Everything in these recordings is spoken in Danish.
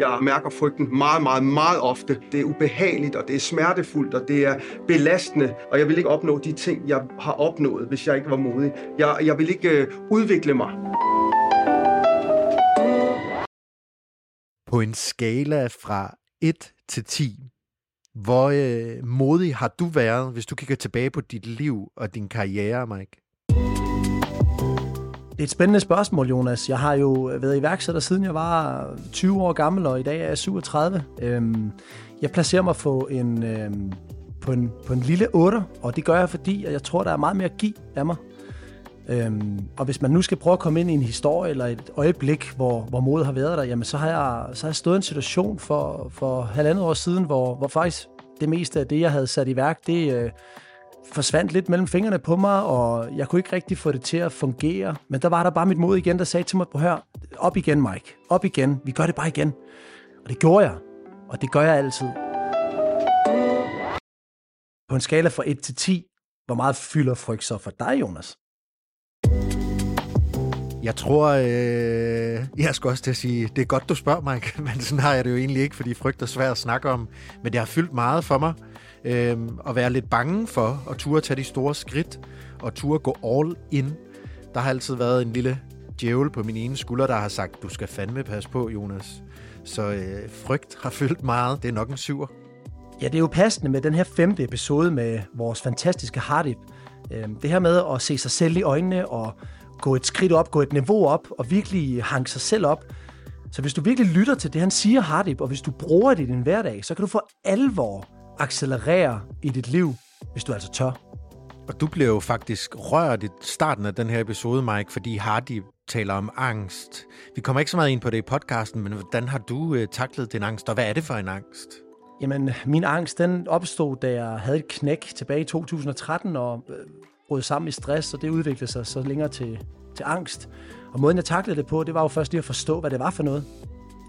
Jeg mærker frygten meget, meget, meget ofte. Det er ubehageligt, og det er smertefuldt, og det er belastende. Og jeg vil ikke opnå de ting, jeg har opnået, hvis jeg ikke var modig. Jeg, jeg vil ikke øh, udvikle mig. På en skala fra 1 til 10, hvor øh, modig har du været, hvis du kigger tilbage på dit liv og din karriere, Mike? Det er et spændende spørgsmål, Jonas. Jeg har jo været iværksætter siden jeg var 20 år gammel, og i dag er jeg 37. Øhm, jeg placerer mig på en, øhm, på en, på en lille 8, og det gør jeg, fordi jeg tror, der er meget mere at give af mig. Øhm, og hvis man nu skal prøve at komme ind i en historie eller et øjeblik, hvor, hvor modet har været der, jamen så har jeg, så har jeg stået i en situation for, for halvandet år siden, hvor, hvor faktisk det meste af det, jeg havde sat i værk, det øh, forsvandt lidt mellem fingrene på mig, og jeg kunne ikke rigtig få det til at fungere. Men der var der bare mit mod igen, der sagde til mig, hør, op igen Mike, op igen, vi gør det bare igen. Og det gjorde jeg, og det gør jeg altid. På en skala fra 1 til 10, hvor meget fylder frygt så for dig, Jonas? Jeg tror, øh, jeg skal også til at sige, det er godt, du spørger, Mike, men sådan har jeg det jo egentlig ikke, fordi frygt er svært at snakke om. Men det har fyldt meget for mig øh, at være lidt bange for at turde tage de store skridt og turde gå all in. Der har altid været en lille djævel på min ene skulder, der har sagt, du skal fandme passe på, Jonas. Så øh, frygt har fyldt meget. Det er nok en syver. Ja, det er jo passende med den her femte episode med vores fantastiske Hardip. Øhm, det her med at se sig selv i øjnene og gå et skridt op, gå et niveau op og virkelig hanke sig selv op. Så hvis du virkelig lytter til det, han siger, Hardip, og hvis du bruger det i din hverdag, så kan du få alvor accelerere i dit liv, hvis du altså tør. Og du bliver jo faktisk rørt i starten af den her episode, Mike, fordi Hardy taler om angst. Vi kommer ikke så meget ind på det i podcasten, men hvordan har du øh, taklet din angst, og hvad er det for en angst? Jamen, min angst, den opstod, da jeg havde et knæk tilbage i 2013, og øh, brød sammen i stress, og det udviklede sig så længere til, til angst. Og måden, jeg taklede det på, det var jo først lige at forstå, hvad det var for noget.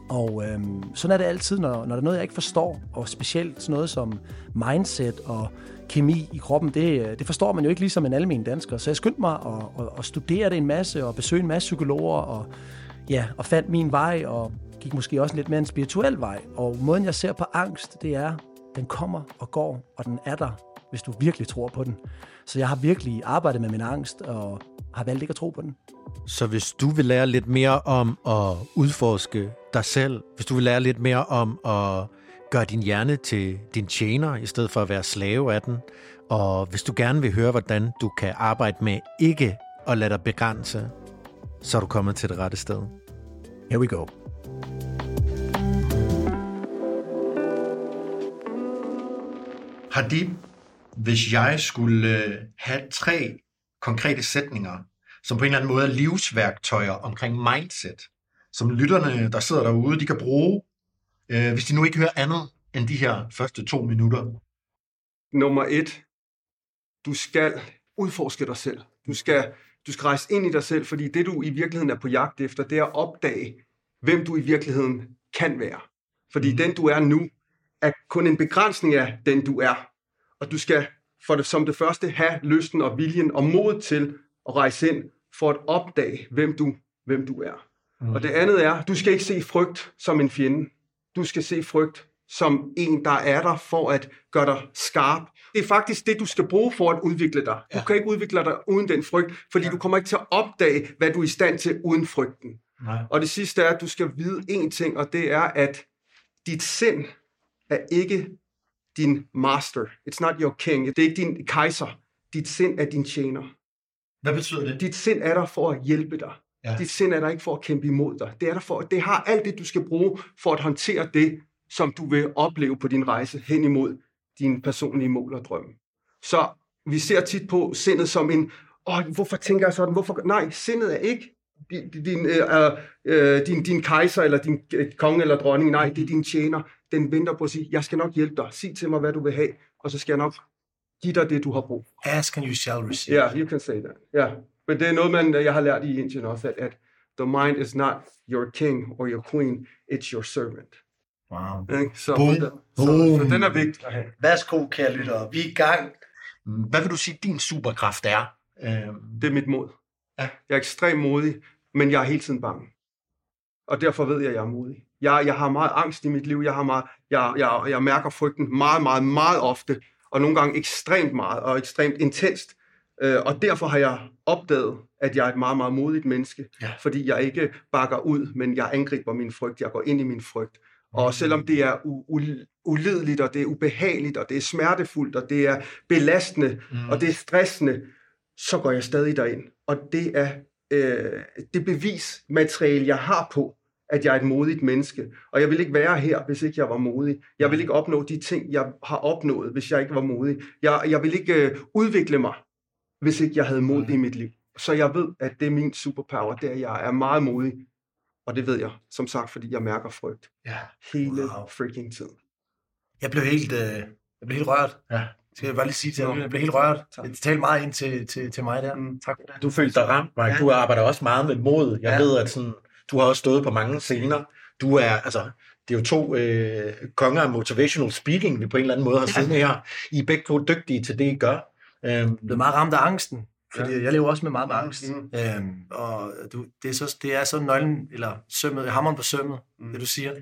Og øhm, sådan er det altid, når, når der er noget, jeg ikke forstår, og specielt sådan noget som mindset og kemi i kroppen, det, øh, det forstår man jo ikke ligesom en almen dansker. Så jeg skyndte mig at, at, at studere det en masse, og besøge en masse psykologer, og, ja, og fandt min vej, og gik måske også lidt mere en spirituel vej. Og måden, jeg ser på angst, det er, den kommer og går, og den er der, hvis du virkelig tror på den. Så jeg har virkelig arbejdet med min angst, og har valgt ikke at tro på den. Så hvis du vil lære lidt mere om at udforske dig selv, hvis du vil lære lidt mere om at gøre din hjerne til din tjener, i stedet for at være slave af den, og hvis du gerne vil høre, hvordan du kan arbejde med ikke at lade dig begrænse, så er du kommet til det rette sted. Here we go. Hadib, hvis jeg skulle øh, have tre konkrete sætninger, som på en eller anden måde er livsværktøjer omkring mindset, som lytterne, der sidder derude, de kan bruge, øh, hvis de nu ikke hører andet end de her første to minutter. Nummer et. Du skal udforske dig selv. Du skal, du skal rejse ind i dig selv, fordi det, du i virkeligheden er på jagt efter, det er at opdage, hvem du i virkeligheden kan være. Fordi mm. den, du er nu, er kun en begrænsning af den, du er. Og du skal for det, som det første have lysten og viljen og mod til at rejse ind for at opdage, hvem du, hvem du er. Mm. Og det andet er, du skal ikke se frygt som en fjende. Du skal se frygt som en, der er der for at gøre dig skarp. Det er faktisk det, du skal bruge for at udvikle dig. Ja. Du kan ikke udvikle dig uden den frygt, fordi ja. du kommer ikke til at opdage, hvad du er i stand til uden frygten. Nej. Og det sidste er, at du skal vide én ting, og det er, at dit sind er ikke din master. It's not your king. Det er ikke din kejser. Dit sind er din tjener. Hvad betyder det? Dit sind er der for at hjælpe dig. Ja. Dit sind er der ikke for at kæmpe imod dig. Det, er der for, det har alt det, du skal bruge for at håndtere det, som du vil opleve på din rejse hen imod din personlige mål og drømme. Så vi ser tit på sindet som en, åh, hvorfor tænker jeg sådan? Hvorfor? Nej, sindet er ikke din, din, øh, øh, din, din kejser eller din øh, konge eller dronning. Nej, det er din tjener. Den venter på at sige, jeg skal nok hjælpe dig. Sig til mig, hvad du vil have, og så skal jeg nok give dig det, du har brug for. Ask and you shall receive. Ja, yeah, you can say that. Ja, yeah. Men det er noget, man, jeg har lært i Indien også, at, at the mind is not your king or your queen, it's your servant. Wow. Okay? Så, Boom. Så, så, så den er vigtig at have. Værsgo, kære lyttere. Vi er i gang. Hvad vil du sige, din superkraft er? Det er mit mod. Ja. Jeg er ekstremt modig, men jeg er hele tiden bange. Og derfor ved jeg, at jeg er modig. Jeg, jeg har meget angst i mit liv. Jeg, har meget, jeg, jeg, jeg mærker frygten meget, meget, meget ofte, og nogle gange ekstremt meget, og ekstremt intenst. Øh, og derfor har jeg opdaget, at jeg er et meget, meget modigt menneske, Ja. fordi jeg ikke bakker ud, men jeg angriber min frygt. Jeg går ind i min frygt. Mm. Og selvom det er u- u- ulideligt, og det er ubehageligt, og det er smertefuldt, og det er belastende, Mm. og det er stressende, så går jeg stadig derind. Og det er øh, det bevismateriale, jeg har på, at jeg er et modigt menneske. Og jeg vil ikke være her, hvis ikke jeg var modig. Jeg vil ikke opnå de ting, jeg har opnået, hvis jeg ikke var modig. Jeg, jeg vil ikke øh, udvikle mig, hvis ikke jeg havde mod i mit liv. Så jeg ved, at det er min superpower, det er, at jeg er meget modig. Og det ved jeg, som sagt, fordi jeg mærker frygt Ja. hele Wow. freaking tiden. Jeg blev helt, øh, jeg blev helt rørt. Ja. Skal jeg bare lige sige til dig, jeg blev helt rørt. Tak. Det talte meget ind til, til, til mig der. Mm. Tak for det. Du følte dig ramt, Mike. Du arbejder også meget med mod. Jeg Ja. ja. ved, at sådan, du har også stået på mange scener. Du er, altså, det er jo to øh, konger af motivational speaking, vi på en eller anden måde har siddet her. I er begge to dygtige til det, I gør. Øhm, blev meget ramt af angsten, fordi ja. jeg lever også med meget med angst. Mm. Øhm, og du, det, er så, det er så nøglen, eller sømmet, hammeren på sømmet, Mm. mm. det du siger.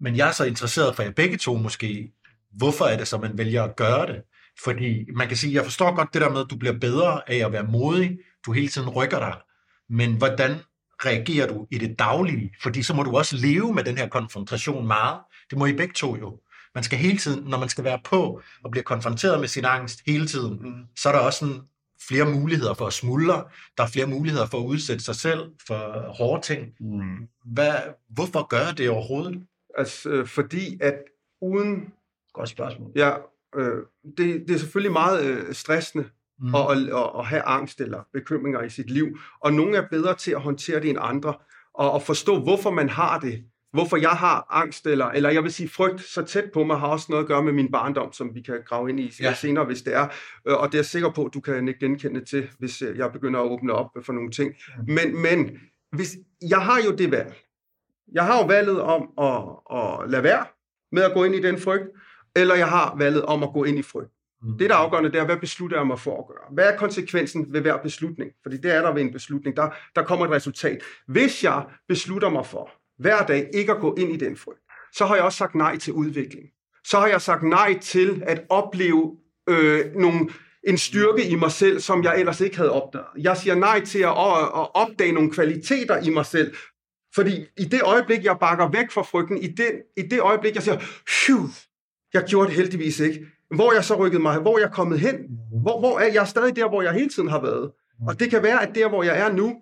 Men jeg er så interesseret for jer begge to måske. Hvorfor er det så, man vælger at gøre det? Fordi man kan sige, jeg forstår godt det der med, at du bliver bedre af at være modig. Du hele tiden rykker dig. Men hvordan reagerer du i det daglige? Fordi så må du også leve med den her konfrontation meget. Det må I begge to jo. Man skal hele tiden, når man skal være på og bliver konfronteret med sin angst hele tiden, Mm. så er der også sådan flere muligheder for at smuldre. Der er flere muligheder for at udsætte sig selv for hårde ting. Mm. Hvad, hvorfor gør det overhovedet? Altså, øh, fordi at uden Godt spørgsmål. Ja, øh, det, det er selvfølgelig meget øh, stressende Mm. at, at, at, at have angst eller bekymringer i sit liv, og nogle er bedre til at håndtere det end andre, og at forstå, hvorfor man har det, hvorfor jeg har angst, eller, eller jeg vil sige frygt så tæt på mig, har også noget at gøre med min barndom, som vi kan grave ind i Ja. senere, hvis det er, Øh, og det er jeg sikker på, at du kan ikke genkende til, hvis øh, jeg begynder at åbne op for nogle ting. Men, men hvis, jeg har jo det valg. Jeg har jo valget om at, at lade være med at gå ind i den frygt, eller jeg har valget om at gå ind i frygt. Mm. Det, der er afgørende, det er, hvad beslutter jeg mig for at gøre? Hvad er konsekvensen ved hver beslutning? Fordi det er der ved en beslutning. Der, der kommer et resultat. Hvis jeg beslutter mig for hver dag ikke at gå ind i den frygt, så har jeg også sagt nej til udvikling. Så har jeg sagt nej til at opleve øh, nogle, en styrke i mig selv, som jeg ellers ikke havde opdaget. Jeg siger nej til at, at, at opdage nogle kvaliteter i mig selv, fordi i det øjeblik, jeg bakker væk fra frygten, i det, i det øjeblik, jeg siger, Phew, jeg gjorde det heldigvis ikke. Hvor jeg så rykket mig, hvor er jeg kommet hen? Hvor, hvor er jeg stadig der, hvor jeg hele tiden har været? Og det kan være, at der, hvor jeg er nu,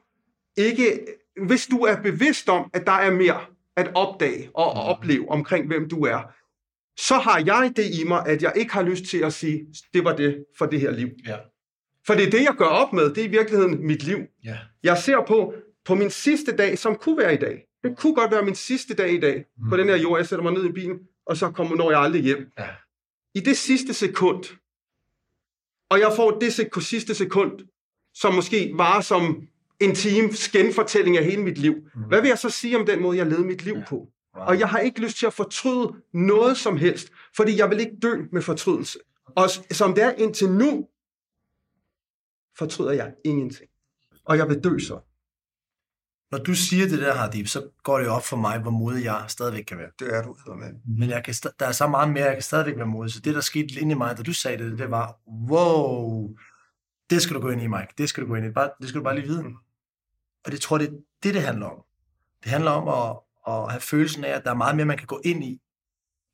ikke, hvis du er bevidst om, at der er mere at opdage og at opleve omkring, hvem du er, så har jeg det i mig, at jeg ikke har lyst til at sige, det var det for det her liv. Ja. For det er det, jeg gør op med. Det er i virkeligheden mit liv. Ja. Jeg ser på, på min sidste dag, som kunne være i dag. Det kunne godt være min sidste dag i dag, mm. på den her jord. Jeg sætter mig ned i bilen, og så kommer, når jeg aldrig hjem. Ja. I det sidste sekund, og jeg får det sek- sidste sekund, som måske var som en times genfortælling af hele mit liv. Mm. Hvad vil jeg så sige om den måde, jeg levede mit liv på? Og jeg har ikke lyst til at fortryde noget som helst, fordi jeg vil ikke dø med fortrydelse. Og som det er indtil nu, fortryder jeg ingenting. Og jeg vil dø så. Når du siger det der, Hardip, så går det op for mig, hvor modig jeg stadigvæk kan være. Det er du, med. Men jeg kan, der er så meget mere, jeg kan stadigvæk være modig. Så det, der skete inde i mig, da du sagde det, det var, wow, det skal du gå ind i, Mike. Det skal du gå ind i. Bare, det skal du bare lige vide. Og det tror jeg, det er det, det handler om. Det handler om at, at have følelsen af, at der er meget mere, man kan gå ind i,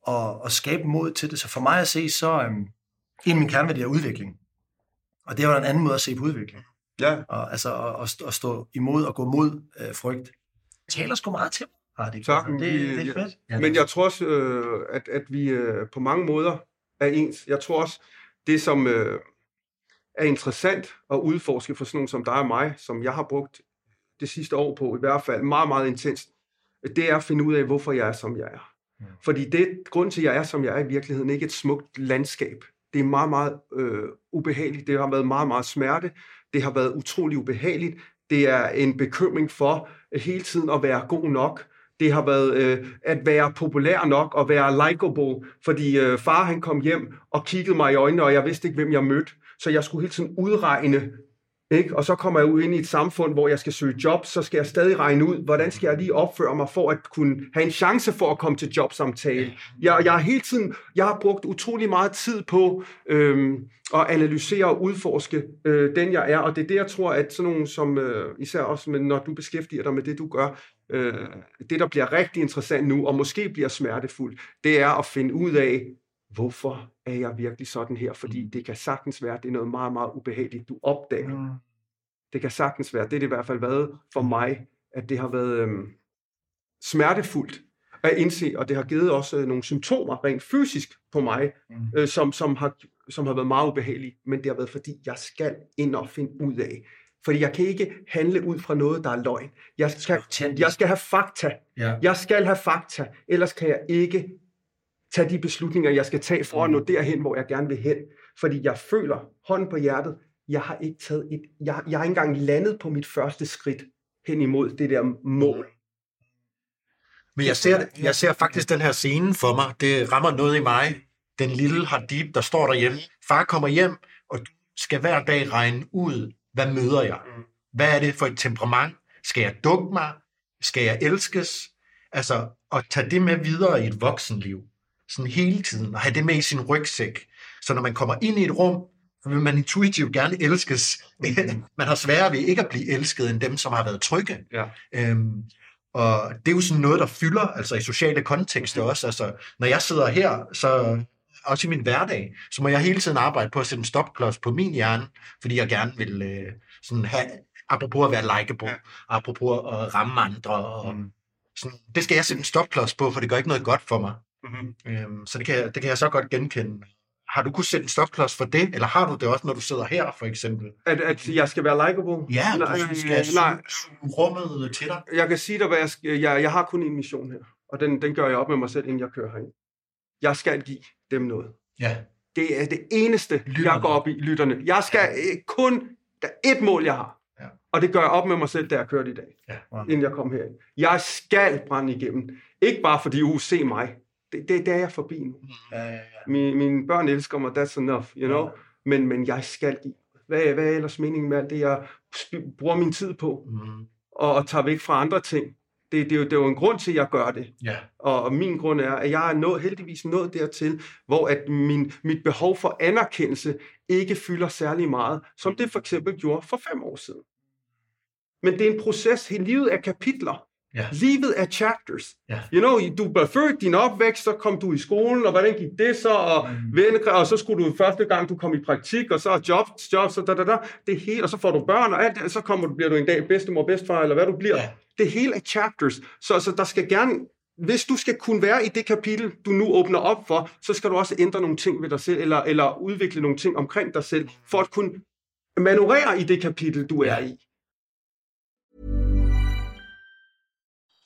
og, og skabe mod til det. Så for mig at se, så um, en af mine kerneværdier er udvikling. Og det er jo en anden måde at se på udvikling. Ja, Og, altså at, at, stå- at stå imod og gå mod øh, frygt. Det taler sgu meget til mig. Hardip. Tak. Det, det er fedt. Men jeg tror også, øh, at, at vi øh, på mange måder er ens. Jeg tror også, det som øh, er interessant at udforske for sådan nogen som dig og mig, som jeg har brugt det sidste år på, i hvert fald meget, meget intenst, det er at finde ud af, hvorfor jeg er, som jeg er. Fordi det, grund til, at jeg er, som jeg er i virkeligheden, ikke et smukt landskab. Det er meget, meget øh, ubehageligt. Det har været meget, meget smerte. Det har været utrolig ubehageligt. Det er en bekymring for øh, hele tiden at være god nok. Det har været øh, at være populær nok og være likable, fordi øh, far han kom hjem og kiggede mig i øjnene, og jeg vidste ikke, hvem jeg mødte. Så jeg skulle hele tiden udregne ikke? Og så kommer jeg ud ind i et samfund, hvor jeg skal søge job, så skal jeg stadig regne ud, hvordan skal jeg lige opføre mig for at kunne have en chance for at komme til jobsamtale. Jeg, jeg har hele tiden, jeg har brugt utrolig meget tid på øhm, at analysere og udforske øh, den jeg er, og det er det, jeg tror, at sådan nogen som, øh, især også når du beskæftiger dig med det, du gør, øh, det der bliver rigtig interessant nu, og måske bliver smertefuldt, det er at finde ud af, hvorfor er jeg virkelig sådan her? Fordi det kan sagtens være, at det er noget meget, meget ubehageligt, du opdager. Mm. Det kan sagtens være, det er det i hvert fald været for mig, at det har været øhm, smertefuldt at indse, og det har givet også øh, nogle symptomer rent fysisk på mig, Mm. øh, som, som, har, som har været meget ubehagelige, men det har været fordi, jeg skal ind og finde ud af. Fordi jeg kan ikke handle ud fra noget, der er løgn. Jeg skal, jeg skal have fakta. Ja. Jeg skal have fakta, ellers kan jeg ikke tage de beslutninger, jeg skal tage for at nå derhen, hvor jeg gerne vil hen. Fordi jeg føler, hånden på hjertet, jeg har ikke taget et, jeg, jeg har ikke engang landet på mit første skridt hen imod det der mål. Men jeg ser, jeg ser faktisk den her scene for mig. Det rammer noget i mig. Den lille Hadib, der står derhjemme. Far kommer hjem, og du skal hver dag regne ud, hvad møder jeg? Hvad er det for et temperament? Skal jeg dukke mig? Skal jeg elskes? Altså, at tage det med videre i et voksenliv. Sådan hele tiden. Og have det med i sin rygsæk. Så når man kommer ind i et rum, så vil man intuitivt gerne elskes. man har sværere ved ikke at blive elsket, end dem, som har været trygge. Ja. Øhm, og det er jo sådan noget, der fylder, altså i sociale kontekster også. Altså, når jeg sidder her, så også i min hverdag, så må jeg hele tiden arbejde på at sætte en stopklods på min hjerne, fordi jeg gerne vil øh, sådan have, apropos at være likeable, ja. apropos at ramme andre, og Mm. sådan, det skal jeg sætte en stopklods på, for det gør ikke noget godt for mig. Mm-hmm. Øhm, så det kan, jeg, det kan jeg så godt genkende. Har du kunnet sætte en stopklods for det, eller har du det også, når du sidder her, for eksempel? At, at jeg skal være likable? Ja, nej, du skal nej, rummet til dig. jeg kan sige dig, hvad jeg, skal, jeg, jeg har kun en mission her, og den, den gør jeg op med mig selv, inden jeg kører herind. Jeg skal give dem noget. Ja. Det er det eneste, lytterne. Jeg går op i, lytterne. Jeg skal ja. kun, der er et mål, jeg har. Ja. Og det gør jeg op med mig selv, da jeg kørte i dag, Ja. inden jeg kom herind. Jeg skal brænde igennem. Ikke bare fordi, uh, se mig. Det, det, det er jeg forbi nu. Ja, ja, ja. Mine, mine børn elsker mig, that's enough, you know? Ja. Men, men jeg skal give. Hvad, hvad er ellers meningen med alt det, jeg bruger min tid på, Mm, og, og tager væk fra andre ting? Det, det, er jo, det er jo en grund til, at jeg gør det. ja. Og, og min grund er, at jeg er nået, heldigvis nået dertil, hvor at min, mit behov for anerkendelse ikke fylder særlig meget, som det for eksempel gjorde for fem år siden. Men det er en proces. Hele livet er kapitler. Ja. Livet er chapters. Ja. You know, du blev født, din opvækst, så kom du i skolen, og hvordan gik det så, og, Mm. venne, og så skulle du første gang, du kom i praktik, og så job, job, så da, da, da, det hele, og så får du børn, og alt det, så kommer du, bliver du en dag bedstemor, bedstfar, eller hvad du bliver. Ja. Det hele er chapters, så, så der skal gerne, hvis du skal kunne være i det kapitel, du nu åbner op for, så skal du også ændre nogle ting ved dig selv, eller, eller udvikle nogle ting omkring dig selv, for at kunne manøvrere i det kapitel, du er i.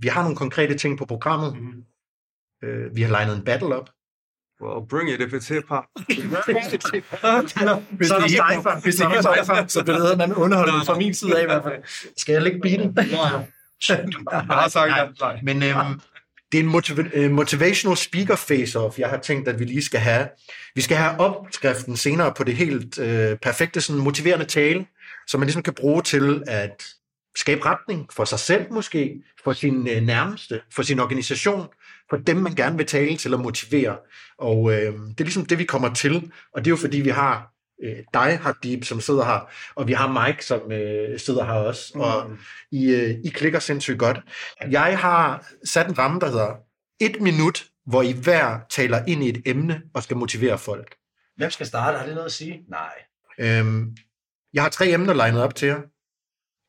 Vi har nogle konkrete ting på programmet. Mhm. Øh, vi har legnet en battle op. Well, bring it if it's hip-hop. Hvis Så det er er cypher, hvis det er cypher, så bliver det man underholdet fra min side af i hvert fald. Skal jeg lægge beaten? Jeg har sagt Nej, det. Nej. Men øhm, det er en motiv- øh, motivational speaker face-off, jeg har tænkt, at vi lige skal have. Vi skal have opskriften senere på det helt øh, perfekte sådan motiverende tale, som man ligesom kan bruge til at skabe retning for sig selv måske, for sin øh, nærmeste, for sin organisation, for dem, man gerne vil tale til og motivere. Og øh, det er ligesom det, vi kommer til, og det er jo fordi, vi har øh, dig, Hadib, som sidder her, og vi har Mike, som øh, sidder her også, mm. og I, øh, I klikker sindssygt godt. Jeg har sat en ramme, der hedder et minut, hvor I hver taler ind i et emne og skal motivere folk. Hvem skal starte? Har det noget at sige? Nej. Øhm, jeg har tre emner legnet op til jer,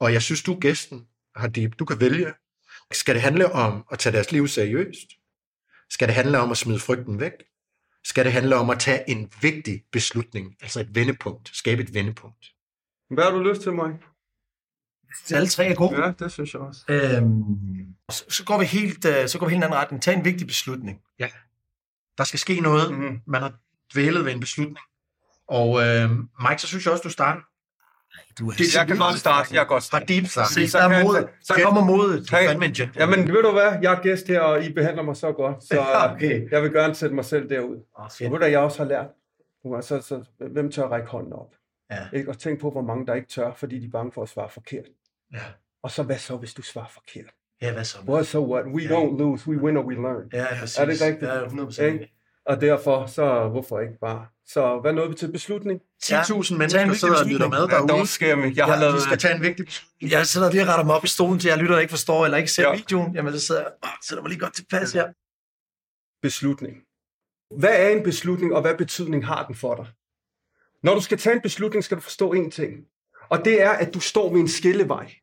og jeg synes, du er gæsten, Hadib. Du kan vælge. Skal det handle om at tage deres liv seriøst? Skal det handle om at smide frygten væk? Skal det handle om at tage en vigtig beslutning, altså et vendepunkt, skabe et vendepunkt? Hvad har du lyst til, mig? Alle tre er gode. Ja, det synes jeg også. Øhm, så, så, går vi helt, øh, så går vi helt en anden retning. Tag en vigtig beslutning. Der skal ske noget. Mhm. Man har dvælet ved en beslutning. Og øh, Mike, så synes jeg også, du starter. Du er Det- Jeg kan godt starte. Jeg kan godt starte. Hadib starter. Se, så der er mod. så kommer modet. Hey, Fandme en gentleman. Jamen, ved du hvad? Jeg er gæst her, og I behandler mig så godt, så Okay. jeg vil gerne sætte mig selv derud. Åh, Og ved du, jeg også har lært? Er Så, så, hvem tør række hånden op? Ja. Ikke? Og tænk på, hvor mange der ikke tør, fordi de er bange for at svare forkert. Ja. Og så hvad så, hvis du svarer forkert? Ja, hvad så? What so what? We Ja. don't lose, we win or we learn. Ja, præcis. Er det rigtigt? Ja, 100%. Ikke? Og derfor, så hvorfor ikke bare? Så hvad nåede vi til beslutning? 10.000 Tag en mennesker vigtig sidder og lytter med derude. scare me. Jeg har Ja, lavet... du skal tage en vigtig beslutning. Jeg sidder lige og retter mig op i stolen til, jeg lytter og ikke forstår, eller ikke ser Ja. videoen. Jamen, så sidder jeg, åh, sætter mig lige godt tilpas her. beslutning. Hvad er en beslutning, og hvad betydning har den for dig? Når du skal tage en beslutning, skal du forstå én ting. Og det er, at du står ved en skillevej.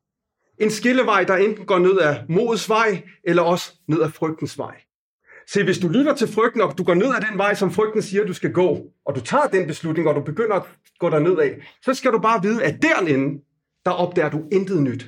En skillevej, der enten går ned ad modets vej, eller også ned ad frygtens vej. Se, hvis du lytter til frygten, og du går ned ad den vej, som frygten siger, du skal gå, og du tager den beslutning, og du begynder at gå der nedad, så skal du bare vide, at derinde, der opdager du intet nyt.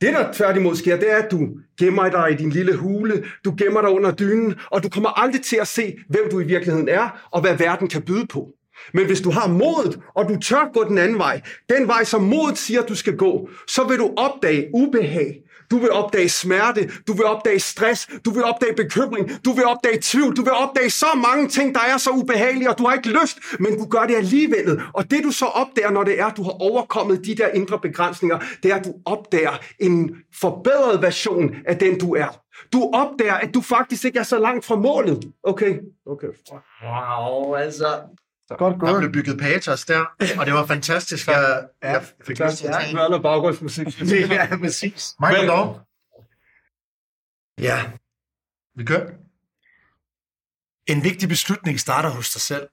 Det, der tværtimod sker, det er, at du gemmer dig i din lille hule, du gemmer dig under dynen, og du kommer aldrig til at se, hvem du i virkeligheden er, og hvad verden kan byde på. Men hvis du har modet, og du tør gå den anden vej, den vej, som modet siger, du skal gå, så vil du opdage ubehag. Du vil opdage smerte, du vil opdage stress, du vil opdage bekymring, du vil opdage tvivl, du vil opdage så mange ting, der er så ubehagelige, og du har ikke lyst, men du gør det alligevel. Og det du så opdager, når det er, at du har overkommet de der indre begrænsninger, det er, at du opdager en forbedret version af den, du er. Du opdager, at du faktisk ikke er så langt fra målet. Okay, okay. Wow, altså. Godt Der blev bygget patos der, og det var fantastisk. Jeg, jeg fik lyst til at tage en. noget baggrundsmusik. Ja, præcis. Michael Dog, Ja, vi kører. en vigtig beslutning starter hos dig selv.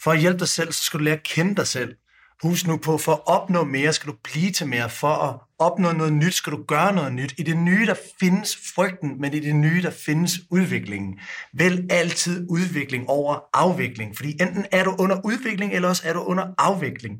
For at hjælpe dig selv, så skal du lære at kende dig selv. Husk nu på, for at opnå mere, skal du blive til mere. For at opnå noget nyt, skal du gøre noget nyt. I det nye, der findes frygten, men i det nye, der findes udviklingen. Vælg altid udvikling over afvikling, fordi enten er du under udvikling, eller også er du under afvikling.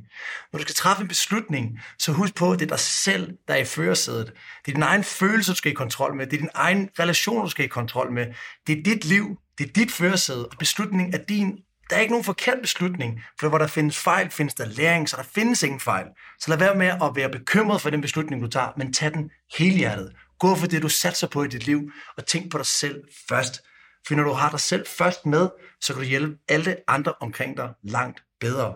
Når du skal træffe en beslutning, så husk på, at det er dig selv, der er i førersædet. Det er din egen følelse, du skal i kontrol med. Det er din egen relation, du skal i kontrol med. Det er dit liv. Det er dit førersæde. Og beslutningen er din. Der er ikke nogen forkert beslutning, for hvor der findes fejl, findes der læring, så der findes ingen fejl. Så lad være med at være bekymret for den beslutning, du tager, men tag den helhjertet. Gå for det, du satser på i dit liv, og tænk på dig selv først. For når du har dig selv først med, så kan du hjælpe alle andre omkring dig langt bedre.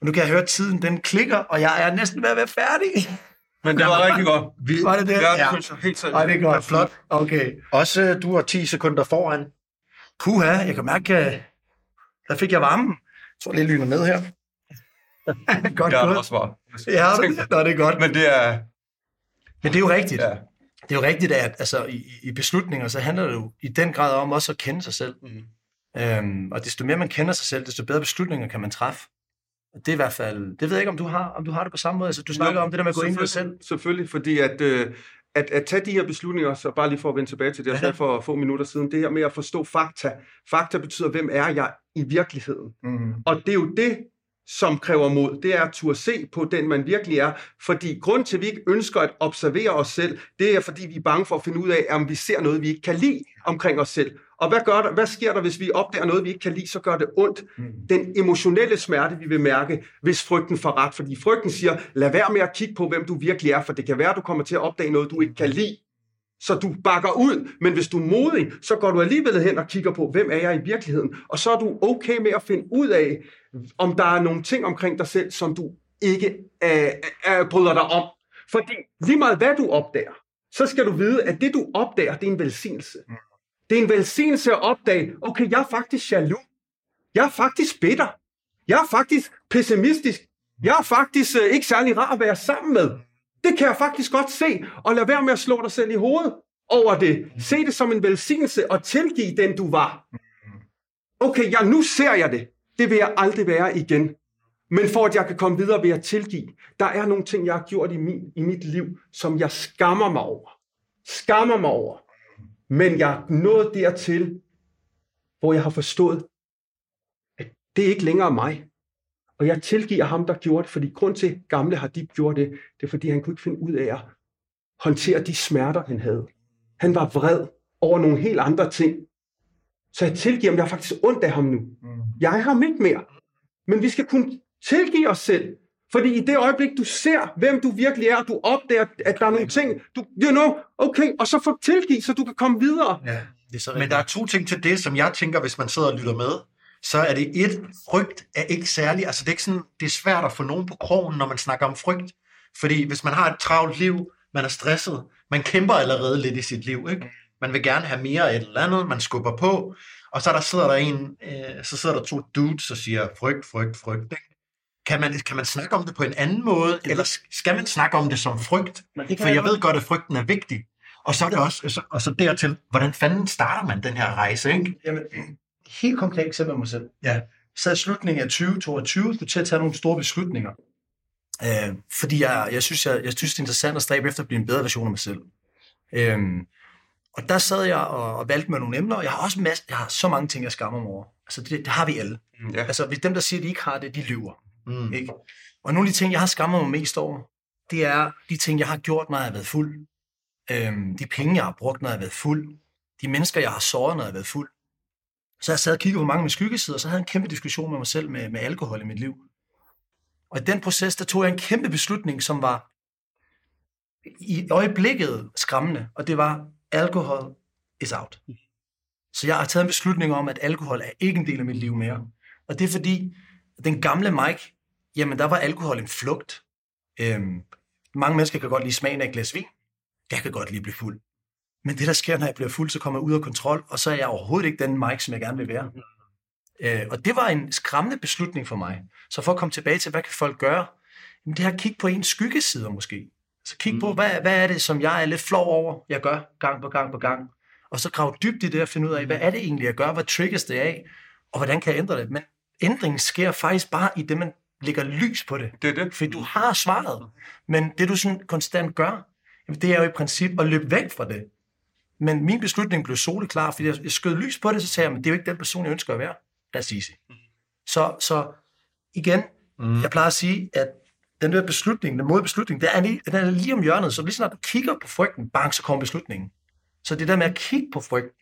Og nu kan jeg høre, at tiden den klikker, og jeg er næsten ved at være færdig. Men det var rigtig godt. Vi, Var det det? Ja, det Ja. synes helt seriøst. Ej, det er godt. Flot. Okay. Også du har 10 sekunder foran. Puha, jeg kan mærke, at der fik jeg varmen. Jeg tror lige, jeg lyner ned her. godt Jeg gået. også var. Ja, nå, det er godt. Men det er... Men det er jo rigtigt. Ja. Det er jo rigtigt, at altså, i, i beslutninger, så handler det jo i den grad om også at kende sig selv. Mm. Øhm, og desto mere man kender sig selv, desto bedre beslutninger kan man træffe. Det er i hvert fald, det ved jeg ikke, om du har, om du har det på samme måde. Altså, du snakker om det der med at gå ind i dig selv. Selvfølgelig- Selvfølgelig, fordi at, øh, at, at tage de her beslutninger, så bare lige for at vende tilbage til det, jeg sagde for få minutter siden, det her med at forstå fakta. Fakta betyder, hvem er jeg i virkeligheden? Mm. Og det er jo det, som kræver mod, det er at turde se på den, man virkelig er. Fordi grund til, at vi ikke ønsker at observere os selv, det er, fordi vi er bange for at finde ud af, om vi ser noget, vi ikke kan lide omkring os selv. Og hvad, gør der, hvad sker der, hvis vi opdager noget, vi ikke kan lide, så gør det ondt. Mm. Den emotionelle smerte, vi vil mærke, hvis frygten får ret. Fordi frygten siger, lad være med at kigge på, hvem du virkelig er, for det kan være, du kommer til at opdage noget, du ikke kan lide. Så du bakker ud, men hvis du er modig, så går du alligevel hen og kigger på, hvem er jeg i virkeligheden? Og så er du okay med at finde ud af, om der er nogle ting omkring dig selv, som du ikke øh, øh, bryder dig om. Fordi lige meget hvad du opdager, så skal du vide, at det du opdager, det er en velsignelse. Det er en velsignelse at opdage, okay, jeg er faktisk jaloux. Jeg er faktisk bitter. Jeg er faktisk pessimistisk. Jeg er faktisk øh, ikke særlig rar at være sammen med. Det kan jeg faktisk godt se, og lad være med at slå dig selv i hovedet over det. Se det som en velsignelse og tilgive den, du var. Okay, ja, nu ser jeg det. Det vil jeg aldrig være igen. Men for at jeg kan komme videre ved at tilgive, der er nogle ting, jeg har gjort i, min, i mit liv, som jeg skammer mig over. Skammer mig over. Men jeg er nået dertil, hvor jeg har forstået, at det er ikke længere mig. Og jeg tilgiver ham, der gjorde det, fordi grund til, at gamle har de gjort det, det er, fordi han kunne ikke finde ud af at håndtere de smerter, han havde. Han var vred over nogle helt andre ting. Så jeg tilgiver ham, jeg har faktisk ondt af ham nu. Jeg har ham ikke mere. Men vi skal kunne tilgive os selv. Fordi i det øjeblik, du ser, hvem du virkelig er, du opdager, at der er nogle ting, du, you know, okay, og så få tilgive, så du kan komme videre. Ja, det er så Men der er to ting til det, som jeg tænker, hvis man sidder og lytter med. Så er det et, frygt er ikke særlig, altså det er ikke sådan, det er svært at få nogen på krogen, når man snakker om frygt. Fordi hvis man har et travlt liv, man er stresset, man kæmper allerede lidt i sit liv, ikke? Man vil gerne have mere af et eller andet, man skubber på, og så der sidder der en, øh, så sidder der to dudes og siger frygt, frygt, frygt, ikke? Kan man, kan man snakke om det på en anden måde, eller skal man snakke om det som frygt? Det For jeg ved godt, at frygten er vigtig. Og så er det også, så- og så dertil, hvordan fanden starter man den her rejse, ikke? Jamen, helt konkret eksempel af mig selv. Ja. Så i slutningen af 2022 skulle til at tage nogle store beslutninger. Øh, fordi jeg, jeg, synes, jeg, jeg synes, det er interessant at stræbe efter at blive en bedre version af mig selv. Øh, og der sad jeg og, og valgte med nogle emner, og jeg har også masse, jeg har så mange ting, jeg skammer mig over. Altså, det, det har vi alle. Ja. Altså, hvis dem, der siger, at de ikke har det, de lyver. Mm. Ikke? Og nogle af de ting, jeg har skammet mig mest over, det er de ting, jeg har gjort, når jeg har været fuld. Øhm, de penge, jeg har brugt, når jeg har været fuld. De mennesker, jeg har såret, når jeg har været fuld. Så jeg sad og kiggede på mange af mine skyggesider, og så havde jeg en kæmpe diskussion med mig selv med, med alkohol i mit liv. Og i den proces, der tog jeg en kæmpe beslutning, som var i øjeblikket skræmmende, og det var, alkohol is out. Så jeg har taget en beslutning om, at alkohol er ikke en del af mit liv mere. Og det er fordi, den gamle Mike, jamen der var alkohol en flugt. Øhm, mange mennesker kan godt lide smagen af et glas vin. Jeg kan godt lide at blive fuld. Men det, der sker, når jeg bliver fuld, så kommer jeg ud af kontrol, og så er jeg overhovedet ikke den Mike, som jeg gerne vil være. Øh, og det var en skræmmende beslutning for mig. Så for at komme tilbage til, hvad kan folk gøre? Jamen, det er at kigge på ens skyggesider måske. Så kig på, hvad, hvad er det, som jeg er lidt flov over, jeg gør gang på gang på gang. Og så grave dybt i det og finde ud af, hvad er det egentlig, jeg gør? Hvad triggers det af? Og hvordan kan jeg ændre det? Men ændringen sker faktisk bare i det, man lægger lys på det. Det er det. Fordi du har svaret. Men det, du sådan konstant gør, jamen, det er jo i princip at løbe væk fra det. Men min beslutning blev soleklar, fordi jeg, skød lys på det, så sagde jeg, men det er jo ikke den person, jeg ønsker at være. That's easy. Så, så igen, mm. jeg plejer at sige, at den der beslutning, den måde beslutning, den er, lige, den er lige om hjørnet. Så lige snart du kigger på frygten, bang, så kommer beslutningen. Så det der med at kigge på frygten,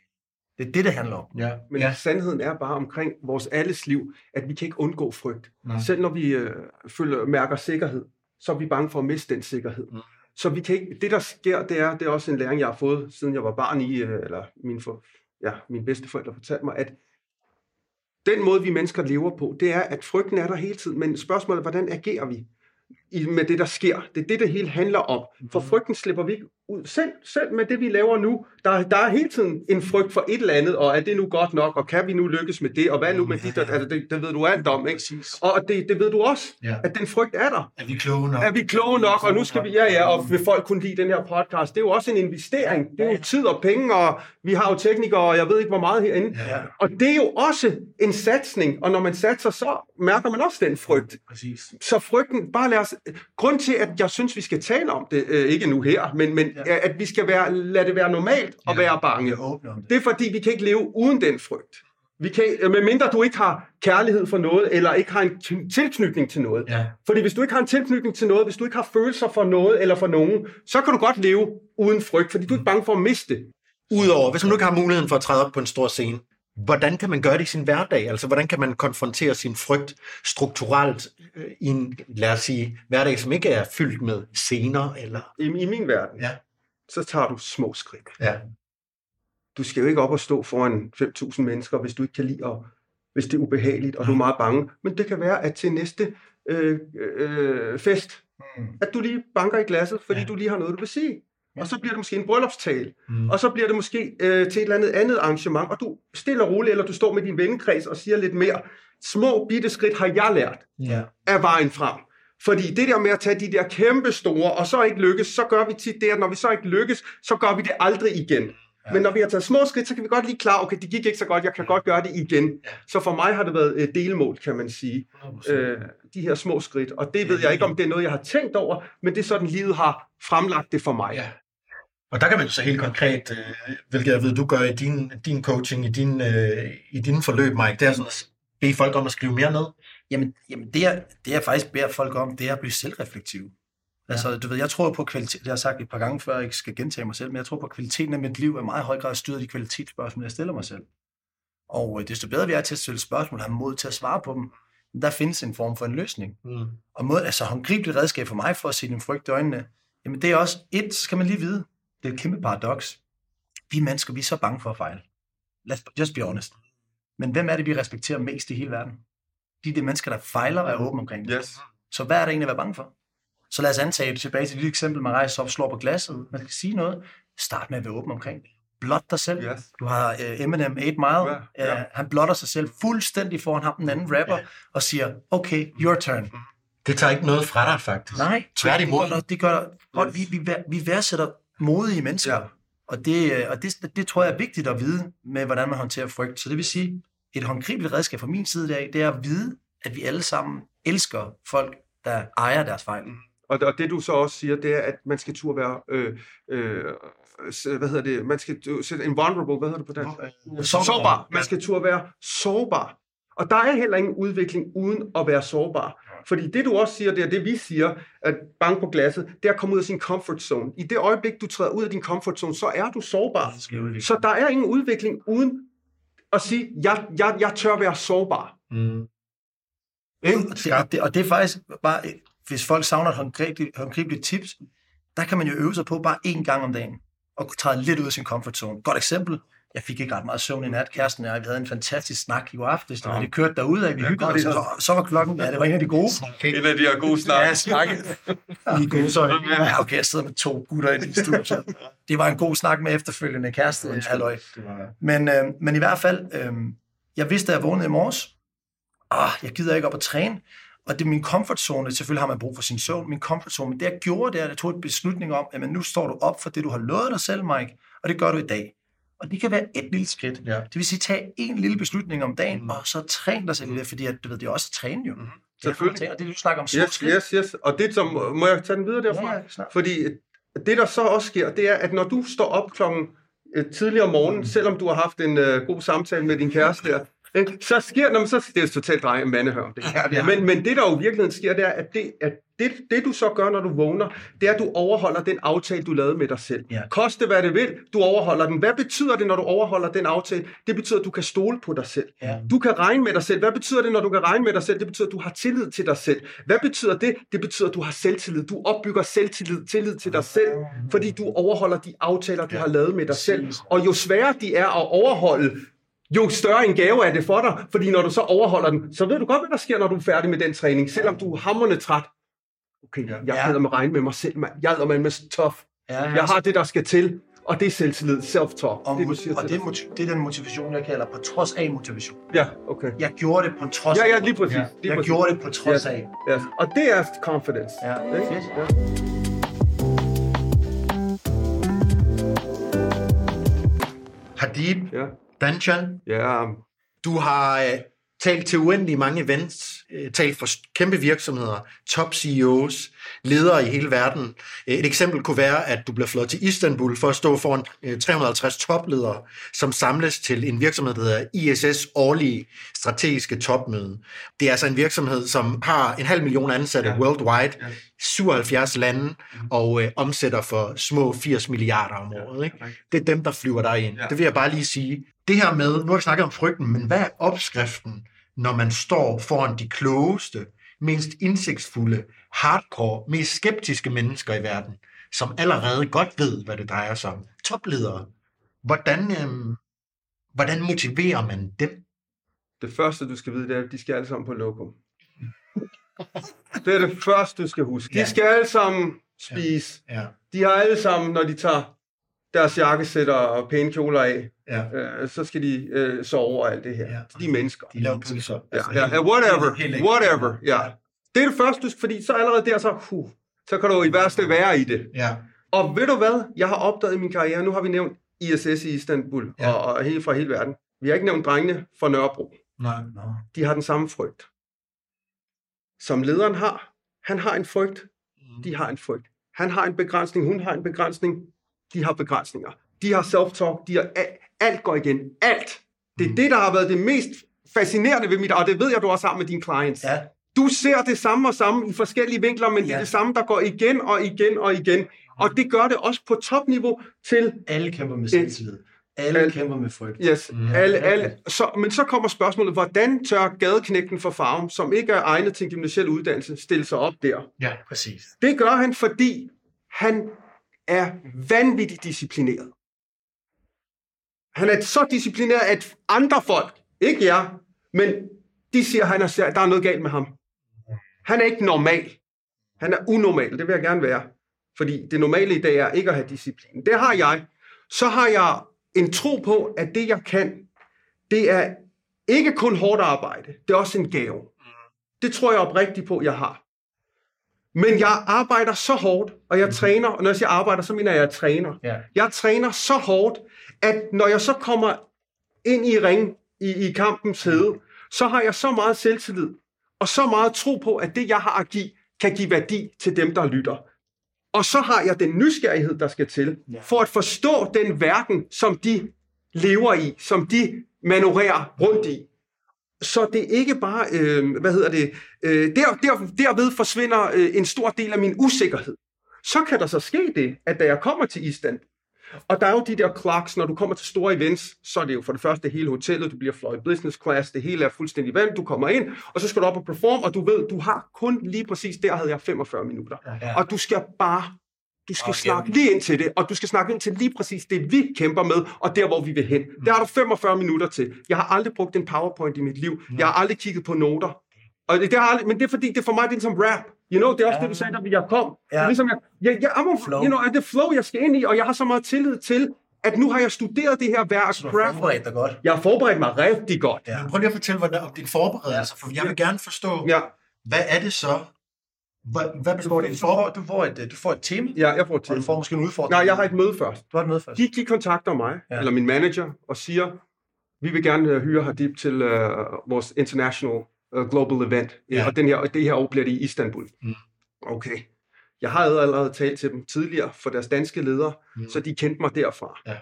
det er det, det handler om. Ja. Men ja. sandheden er bare omkring vores alles liv, at vi kan ikke undgå frygt. Nej. Selv når vi øh, føler, mærker sikkerhed, så er vi bange for at miste den sikkerhed. Mm. Så vi kan ikke, det, der sker, det er, det er også en læring, jeg har fået, siden jeg var barn i, øh, eller min, for, ja, mine bedsteforældre fortalte mig, at den måde, vi mennesker lever på, det er, at frygten er der hele tiden, men spørgsmålet er, hvordan agerer vi? I, med det, der sker? Det er det, det hele handler om. For frygten slipper vi ikke ud. Selv, selv med det, vi laver nu, der, der er hele tiden en frygt for et eller andet, og er det nu godt nok, og kan vi nu lykkes med det, og hvad nu med dit, altså det, det ved du alt om, ikke? Og det, det ved du også, Ja. at den frygt er der. Er vi kloge nok? Er vi kloge nok, og nu skal vi, ja ja, og vil folk kunne lide den her podcast? Det er jo også en investering. Det er jo tid og penge, og vi har jo teknikere, og jeg ved ikke, hvor meget herinde. Ja, Og det er jo også en satsning, og når man satser, så mærker man også den frygt. præcis. Så frygten, bare lad os... Grund til, at jeg synes, vi skal tale om det, øh, ikke nu her, men, men Ja. at vi skal være, lade det være normalt at Ja. være bange. Det. Det er fordi, vi kan ikke leve uden den frygt. Vi kan, medmindre du ikke har kærlighed for noget, eller ikke har en tilknytning til noget. Ja. Fordi hvis du ikke har en tilknytning til noget, hvis du ikke har følelser for noget eller for nogen, så kan du godt leve uden frygt, fordi du er ikke bange for at miste det. Udover, hvis man nu ikke har muligheden for at træde op på en stor scene, hvordan kan man gøre det i sin hverdag? Altså, hvordan kan man konfrontere sin frygt strukturelt øh, i en, lad os sige, hverdag, som ikke er fyldt med scener? Eller... I, i min verden, Ja. så tager du små skridt. Ja. Du skal jo ikke op og stå foran 5.000 mennesker, hvis du ikke kan lide, og hvis det er ubehageligt, og du er meget bange. Men det kan være, at til næste øh, øh, fest, Mm. At du lige banker i glasset, fordi Ja. du lige har noget, du vil sige. Og så bliver det måske en bryllupstale. Mm. Og så bliver det måske øh, til et eller andet andet arrangement, og du stille og roligt, eller du står med din vennekreds og siger lidt mere. Små bitte skridt har jeg lært Ja. af vejen frem. Fordi det der med at tage de der kæmpe store, og så ikke lykkes, så gør vi tit det, at når vi så ikke lykkes, så gør vi det aldrig igen. Ja. Men når vi har taget små skridt, så kan vi godt lige klar, okay, det gik ikke så godt, jeg kan godt gøre det igen. Ja. Så for mig har det været et delmål, kan man sige. 100%. Øh, de her små skridt. Og det ved jeg ikke, om det er noget, jeg har tænkt over, men det er sådan, livet har fremlagt det for mig. Ja. Og der kan man jo så helt konkret, øh, hvilket jeg ved, du gør i din, din coaching, i, din, øh, i dine forløb, Mike, det er sådan at bede folk om at skrive mere ned. Jamen, jamen det, jeg, det jeg faktisk beder folk om, det er at blive selvreflektiv. Altså, du ved, jeg tror på kvalitet, det har jeg sagt et par gange før, jeg ikke skal gentage mig selv, men jeg tror på, at kvaliteten af mit liv er meget høj grad styret af de kvalitetsspørgsmål, jeg stiller mig selv. Og øh, desto bedre vi er til at stille spørgsmål, har mod til at svare på dem, der findes en form for en løsning. Mm. Og måde, altså håndgribeligt redskab for mig for at se din frygt i øjnene, jamen det er også, et, så skal man lige vide, det er et kæmpe paradoks. Vi mennesker, vi er så bange for at fejle. Let's just be honest. Men hvem er det, vi respekterer mest i hele verden? De er de mennesker, der fejler og er åbne omkring det. Yes. Så hvad er der egentlig at være bange for? Så lad os antage tilbage til det eksempel, man rejser op, slår på glasset, man skal sige noget. Start med at være åben omkring det. Blot dig selv. Yes. Du har uh, Eminem 8 Mile. Ja, ja. Uh, han blotter sig selv fuldstændig foran ham, den anden rapper, og siger, okay, your turn. Det tager ikke noget fra dig, faktisk. Nej, Tværtimod. Det gør, det gør godt, vi, vi, vi værdsætter modige mennesker. Ja. Og, det, øh, og det, det tror jeg er vigtigt at vide med, hvordan man håndterer frygt. Så det vil sige, et håndgribeligt redskab fra min side af, det er at vide, at vi alle sammen elsker folk, der ejer deres fejl. Og, og det du så også siger, det er, at man skal turde være, øh, øh, hvad hedder det, man skal tu- sætte invulnerable, hvad hedder det på dansk? Sårbar. Sårbar. Man skal turde være sårbar. Og der er heller ingen udvikling uden at være sårbar. Fordi det du også siger, det er det vi siger, at bank på glasset, det er at komme ud af sin comfort zone. I det øjeblik, du træder ud af din comfort zone, så er du sårbar. Så der er ingen udvikling uden at sige, jeg, jeg, jeg tør være sårbar. Mm. Og det, og, det, og det er faktisk bare, hvis folk savner et håndgribeligt, håndgribeligt tips, der kan man jo øve sig på bare én gang om dagen, og træde lidt ud af sin comfort zone. Godt eksempel, jeg fik ikke ret meget søvn i nat, kæresten og jeg, vi havde en fantastisk snak i går aftes, og det kørte derude af, vi hyggede os, og så, så var klokken, ja, det var en af de gode. En af de her gode Ja, snakke. I gode, så, ja, okay, jeg sidder med to gutter i det studie. Det var en god snak med efterfølgende kæreste, halløj. Men, øh, men i hvert fald, øh, jeg vidste, at jeg vågnede i morges, ah, jeg gider ikke op at træne, og det er min comfort zone, selvfølgelig har man brug for sin søvn, min comfort zone, men det jeg gjorde, det er, at jeg tog en beslutning om, at nu står du op for det, du har lovet dig selv, Mike, og det gør du i dag. Og det kan være et lille skridt. Ja. Det vil sige, tag en lille beslutning om dagen, og så træn dig selv i det, fordi at, du ved, det er også at træne jo. Mm. Selvfølgelig. Og det, du snakker om Yes, skridt. yes, yes. Og det som, må jeg tage den videre derfra? Ja, ja, snart. Fordi det, der så også sker, det er, at når du står op klokken øh, tidligere om morgenen, mm. selvom du har haft en øh, god samtale med din kæreste ikke, så sker når man så det er totalt dreng mandehør. Det. Ja, det er. Men, men det, der jo i virkeligheden sker, det er, at, det, at det, det, du så gør, når du vågner, det er, at du overholder den aftale, du lavede med dig selv. Ja. Koste hvad det vil, du overholder den. Hvad betyder det, når du overholder den aftale? Det betyder, at du kan stole på dig selv. Ja. Du kan regne med dig selv. Hvad betyder det, når du kan regne med dig selv? Det betyder, at du har tillid til dig selv. Hvad betyder det? Det betyder, at du har selvtillid. Du opbygger selvtillid, tillid til dig selv, fordi du overholder de aftaler, du har lavet med dig selv. Og jo sværere de er at overholde, jo større en gave er det for dig, fordi når du så overholder den, så ved du godt, hvad der sker, når du er færdig med den træning, selvom du er hammerende træt. Okay, jeg Ja. ja. med regne med mig selv, mand. Jeg er med tough. Ja, Jeg har det, der skal til, og det er selvtillid, self-talk. og, det, siger og det, er det er den motivation, jeg kalder på trods af motivation. Ja, okay. Jeg gjorde det på trods Ja, af. ja, lige præcis. Lige Jeg præcis. gjorde det på trods Ja. af. Ja. Og det er confidence. Ja, Ikke? fedt. Ja. Hadib, Ja. Danchan, ja. du har øh, talt til uendelig mange events, øh, talt for kæmpe virksomheder, top CEOs, ledere i hele verden. Et eksempel kunne være, at du bliver flået til Istanbul for at stå foran øh, 350 topledere, som samles til en virksomhed, der hedder ISS årlige strategiske topmøde. Det er altså en virksomhed, som har en halv million ansatte Ja. worldwide, Ja. 77 lande, og øh, omsætter for små 80 milliarder om året. Ikke? Det er dem, der flyver dig ind. Ja. Det vil jeg bare lige sige. Det her med, nu har vi snakket om frygten, men hvad er opskriften, når man står foran de klogeste, mest indsigtsfulde, hardcore, mest skeptiske mennesker i verden, som allerede godt ved, hvad det drejer sig om. Topledere. Hvordan, øhm, hvordan motiverer man dem? Det første, du skal vide, det er, at de skal alle sammen på lokum. Det er det første, du skal huske. De Ja. skal alle sammen spise. Ja, De har alle sammen, når de tager deres jakkesætter og pæne kjoler af, ja. øh, så skal de øh, sove og alt det her. Ja. De er mennesker. De laver pølser. Ja, ja, ja, whatever, helt whatever, ja. Det er det første, fordi så allerede der, så, huh, så kan du i værste være i det. Ja, Og ved du hvad, jeg har opdaget i min karriere, nu har vi nævnt ISS i Istanbul, Ja. og, og helt fra hele verden. Vi har ikke nævnt drengene fra Nørrebro. nej. Nå. De har den samme frygt. Som lederen har. Han har en frygt. De har en frygt. Han har en begrænsning. Hun har en begrænsning. De har begrænsninger. De har self-talk. De har alt, alt går igen. Alt. Det er Mm. det, der har været det mest fascinerende ved mit, og det ved jeg, du også har med dine clients. Ja, Du ser det samme og samme i forskellige vinkler, men det er Ja. det samme, der går igen og igen og igen. Og det gør det også på topniveau til alle kæmper med selvtillid. Alle Alle- kæmper med frygt. Yes, Mm. mm. alle, alle. Så, men så kommer spørgsmålet, hvordan tør gadeknægten for farven, som ikke er egnet til en gymnasiel uddannelse, stille sig op der? Ja, Præcis. Det gør han, fordi han er vanvittigt disciplineret. Han er så disciplineret, at andre folk, ikke jer, men de siger, at han er, der er noget galt med ham. Han er ikke normal. Han er unormal, det vil jeg gerne være. Fordi det normale i dag er ikke at have disciplin. Det har jeg. Så har jeg en tro på, at det jeg kan, det er ikke kun hårdt arbejde. Det er også en gave. Det tror jeg oprigtigt på, jeg har. Men jeg arbejder så hårdt, og jeg træner, og når jeg siger arbejder, så mener jeg, at jeg træner. Ja. Jeg træner så hårdt, at når jeg så kommer ind i ring, i, i kampens hede, så har jeg så meget selvtillid, og så meget tro på, at det, jeg har at give, kan give værdi til dem, der lytter. Og så har jeg den nysgerrighed, der skal til, Ja. for at forstå den verden, som de lever i, som de manøvrerer rundt i. Så det er ikke bare, øh, hvad hedder det, øh, der, der, derved forsvinder øh, en stor del af min usikkerhed. Så kan der så ske det, at da jeg kommer til Istanbul, og der er jo de der clocks, når du kommer til store events, så er det jo for det første hele hotellet, du bliver fløjet business class, det hele er fuldstændig vand, du kommer ind, og så skal du op og performe, og du ved, du har kun lige præcis, der havde jeg 45 minutter. Ja. Og du skal bare, du skal Og snakke lige ind til det, og du skal snakke ind til lige præcis det, vi kæmper med, og der, hvor vi vil hen. Der har du 45 minutter til. Jeg har aldrig brugt en PowerPoint i mit liv. Jeg har aldrig kigget på noter. Og det, det har aldrig, men det er fordi, det er for mig, det er ligesom rap. You know, det er også Ja. det, du sagde, da jeg kom. Det Ja. er ligesom, jeg, jeg, jeg, I'm a, Flow. you know, er det flow, jeg skal ind i, og jeg har så meget tillid til, at nu har jeg studeret det her værk. Så du har forberedt dig godt. Jeg har forberedt mig rigtig godt. Ja. Prøv lige at fortælle hvordan, om din forberedelse, for jeg vil gerne forstå, Ja, hvad er det så? Hvad, hvad Du består du, får, forberedelse? du, får et, øh, du får et tema, ja jeg får og til. du får måske en udfordring. Nej, jeg har et møde først. Du har et møde først. De, de kontakter mig, Ja. eller min manager, og siger, vi vil gerne øh, hyre Hadib til uh, vores international uh, global event. Ja. Og den her, og det her år bliver det i Istanbul. Mm. Okay. Jeg har allerede talt til dem tidligere for deres danske ledere, Mm. så de kendte mig derfra. Ja.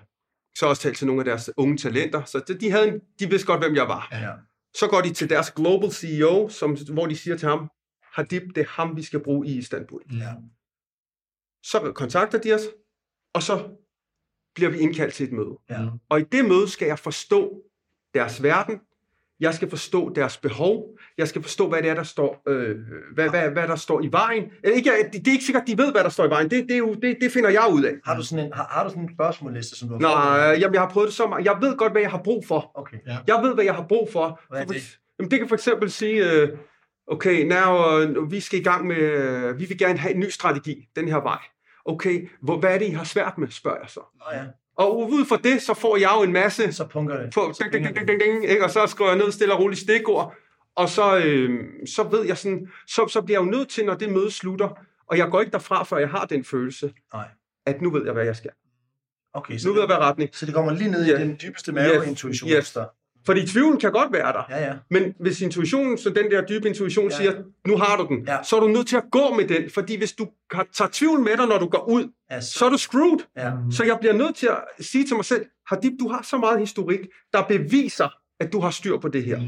Så har jeg også talt til nogle af deres unge talenter, så de, de, havde en, de vidste godt, hvem jeg var. Ja. Så går de til deres global CEO, som, hvor de siger til ham, Hadib, det er ham, vi skal bruge i Istanbul. Ja. Så kontakter de os, og så bliver vi indkaldt til et møde. Ja. Og i det møde skal jeg forstå deres verden, jeg skal forstå deres behov, jeg skal forstå, hvad det er, der står, øh, hvad, hvad, hvad der står i vejen. Eller Ikke, det, er ikke sikkert, de ved, hvad der står i vejen. Det, det, er jo, det, det finder jeg ud af. Har du sådan en, har, har du sådan en spørgsmålliste, som du har øh, jamen, jeg har prøvet det så meget. Jeg ved godt, hvad jeg har brug for. Okay. Jeg ved, hvad jeg har brug for. Hvad er det? Jamen, det kan for eksempel sige, øh, okay, now, uh, vi skal i gang med, øh, vi vil gerne have en ny strategi den her vej. Okay, hvor, hvad er det, I har svært med, spørger jeg så. Nå ja, Og ud fra det, så får jeg jo en masse så punker det. på, Så ding, ding, ding, ding, ding, ikke? og så skriver jeg ned stille og roligt stikord, og så, øh, så ved jeg sådan, så, så bliver jeg jo nødt til, når det møde slutter, og jeg går ikke derfra, før jeg har den følelse, Nej. at nu ved jeg, hvad jeg skal. Okay, så, Nu ved jeg, hvad retning. så det kommer lige ned i den dybeste maveintuition. Yes. Yes. Fordi tvivlen kan godt være der, Ja, ja. men hvis intuitionen, så den der dybe intuition Ja. siger, nu har du den, Ja. så er du nødt til at gå med den, fordi hvis du tager tvivl med dig, når du går ud, ja så er du screwed. ja. Så jeg bliver nødt til at sige til mig selv, Hadib, du har så meget historik, der beviser, at du har styr på det her. Mm.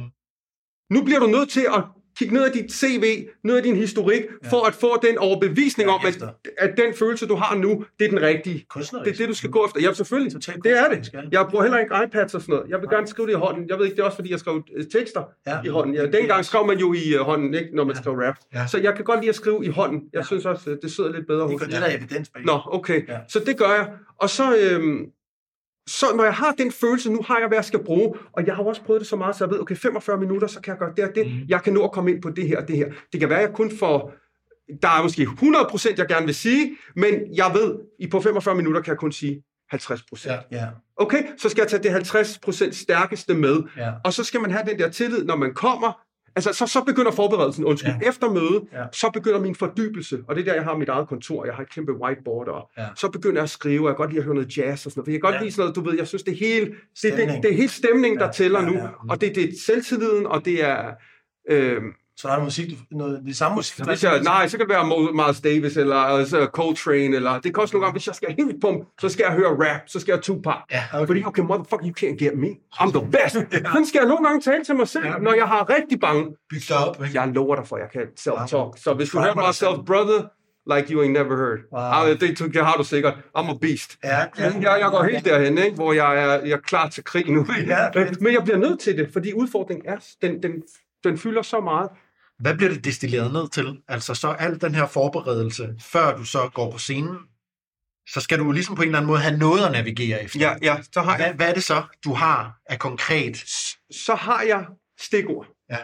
Nu bliver du nødt til at kigge ned af dit CV, ned af din historik, Ja. for at få den overbevisning Ja, om, at, at den følelse, du har nu, det er den rigtige. Det er det, du skal gå efter. Ja, selvfølgelig. Totalt Det er det. Jeg bruger heller ikke iPads og sådan noget. Jeg vil gerne skrive det i hånden. Jeg ved ikke, det er også fordi, jeg skrev øh, tekster Ja. i hånden. Ja, dengang skrev man jo i øh, hånden, ikke, når man Ja. skrev rap. Ja. Så jeg kan godt lide at skrive i hånden. Jeg Ja. synes også, øh, det sidder lidt bedre Det hos er det, der er evidens bag. Nå, okay. Ja. Så det gør jeg. Og så, øhm, så når jeg har den følelse, nu har jeg, hvad jeg skal bruge, og jeg har også prøvet det så meget, så jeg ved, okay, 45 minutter, så kan jeg gøre det og det. Mm. Jeg kan nå at komme ind på det her og det her. Det kan være, at jeg kun får, der er måske 100 procent, jeg gerne vil sige, men jeg ved, i på 45 minutter kan jeg kun sige 50 procent. Ja. Ja. Okay, så skal jeg tage det 50 procent stærkeste med, Ja. og så skal man have den der tillid, når man kommer. Altså, så, så begynder forberedelsen, undskyld. Ja. Ja. Efter mødet, Ja. ja. så begynder min fordybelse. Og det er der, jeg har mit eget kontor. Jeg har et kæmpe whiteboard, og Ja. ja. så begynder jeg at skrive. Jeg kan godt lide at høre noget jazz og sådan noget. For Jeg kan godt Ja. ja. lide sådan noget, du ved, jeg synes, det er hele, det, det, Stemning. det er hele stemningen, der Ja, tæller ja, nu. ja. Og det, det er selvtilliden, og det er... Øh, Så der er noget musik, du- noget, det samme musik. hvis jeg, nej, så kan det være Miles Davis, eller altså, Coltrane, eller det kan også nogle gange, hvis jeg skal helt pump, så skal jeg høre rap, så skal jeg Tupac. Ja, Okay. Fordi, okay, motherfucker, you can't get me. I'm the best. Sådan skal jeg nogle gange tale til mig selv, Ja. når jeg har rigtig bange. Byg dig op. Ikke? Jeg lover dig for, jeg kan self-talk. Så hvis du hører mig selv. brother, like you ain't never heard. Wow. Ah, det, det har du sikkert. I'm a beast. Ja, ja. Jeg, jeg går helt derhen, ikke? hvor jeg er, jeg er klar til krig nu. Ja. Men jeg bliver nødt til det, fordi udfordringen er, den, den, den fylder så meget. Hvad bliver det destilleret ned til? Altså så al den her forberedelse, før du så går på scenen, så skal du ligesom på en eller anden måde have noget at navigere efter. Ja, ja, så har Hvad, jeg, hvad er det så, du har af konkret? så har jeg stikord. Ja.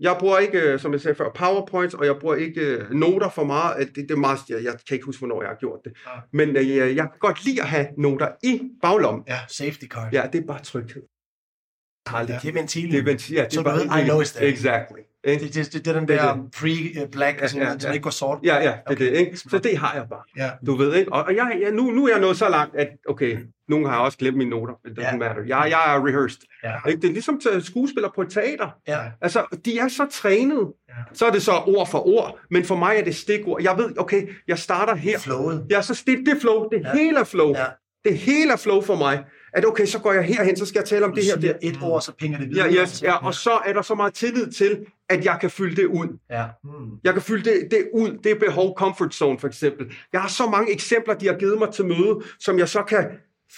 Jeg bruger ikke, øh, som jeg sagde før, powerpoints, og jeg bruger ikke øh, noter for meget. Øh, Det, det er meget jeg, jeg kan ikke huske, hvornår jeg har gjort det. Ja. Men øh, jeg kan godt lide at have noter i baglommen. Safety card. Ja, det er bare tryghed. Det er ventilen. Det ventil- ja, det Så du ved, I know it's there. Exactly. Ikke? Det, det, det, det er den Det er der pre-black, Ja, som, ja, som ja. ikke går sort. Ja, ja, det er Okay. det, ikke? Så det har jeg bare. Ja. Du ved, ikke? Og, jeg, jeg, nu, nu er jeg nået så langt, at okay, nogen har også glemt mine noter. It doesn't Ja. matter. Jeg, jeg er rehearsed. Ja. Ikke? Det er ligesom skuespillere på et teater. Ja. Altså, de er så trænet. Ja. Så er det så ord for ord, men for mig er det stikord. Jeg ved, okay, jeg starter her. Flowet. Ja, så det, det flow. Det Ja. hele er flow. Ja. Det hele er flow for mig. At okay, så går jeg herhen, så skal jeg tale om Du det her. Det. et ord, så pinger det videre. Ja, yes, ja, og så er der så meget tillid til, at jeg kan fylde det ud. Ja. Hmm. Jeg kan fylde det, det ud, det behov, comfort zone for eksempel. Jeg har så mange eksempler, de har givet mig til møde, som jeg så kan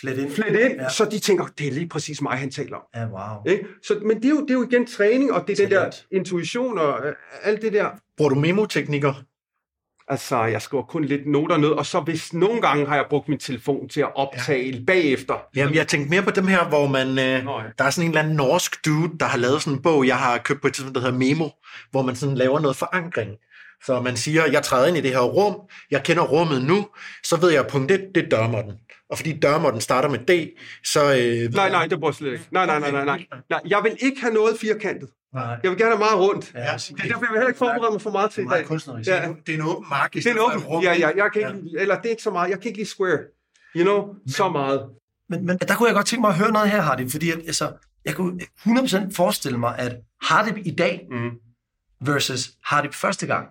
Flet ind. flette ind, Ja. så de tænker, det er lige præcis mig, han taler om. Ja, wow. Ikke? Så, men det er, jo, det er jo igen træning, og det er den der Talent. intuition og øh, alt det der. Bruger du memoteknikker? Altså, jeg skriver kun lidt noter ned, og så hvis nogle gange har jeg brugt min telefon til at optage ja. bagefter. Jamen, jeg tænkte mere på dem her, hvor man... Øh, Nå, ja. der er sådan en eller anden norsk dude, der har lavet sådan en bog, jeg har købt på et tidspunkt, der hedder Memo, hvor man sådan laver noget forankring. Så man siger, jeg træder ind i det her rum, jeg kender rummet nu, så ved jeg, punkt 1, det er dørmåtten. Og fordi dørmåtten starter med D, så... Øh, Nej, nej, det bruger slet ikke. Nej, nej, nej, nej, nej. nej. Jeg vil ikke have noget firkantet. Nej. Jeg vil gerne have meget rundt. Ja, Ja. Det er derfor, jeg vil heller ikke forberede mig for meget til i meget dag. kunstnerisk. Ja. Det er en åben mark Det er en åben. rum. Ja, ja, jeg kan ikke, lide- eller det er ikke så meget. Jeg kan ikke lide square. You know, så meget. Men, men der kunne jeg godt tænke mig at høre noget her, Hardy, fordi at, altså, jeg kunne 100% forestille mig, at Hardy i dag Mm. versus Hardy første gang,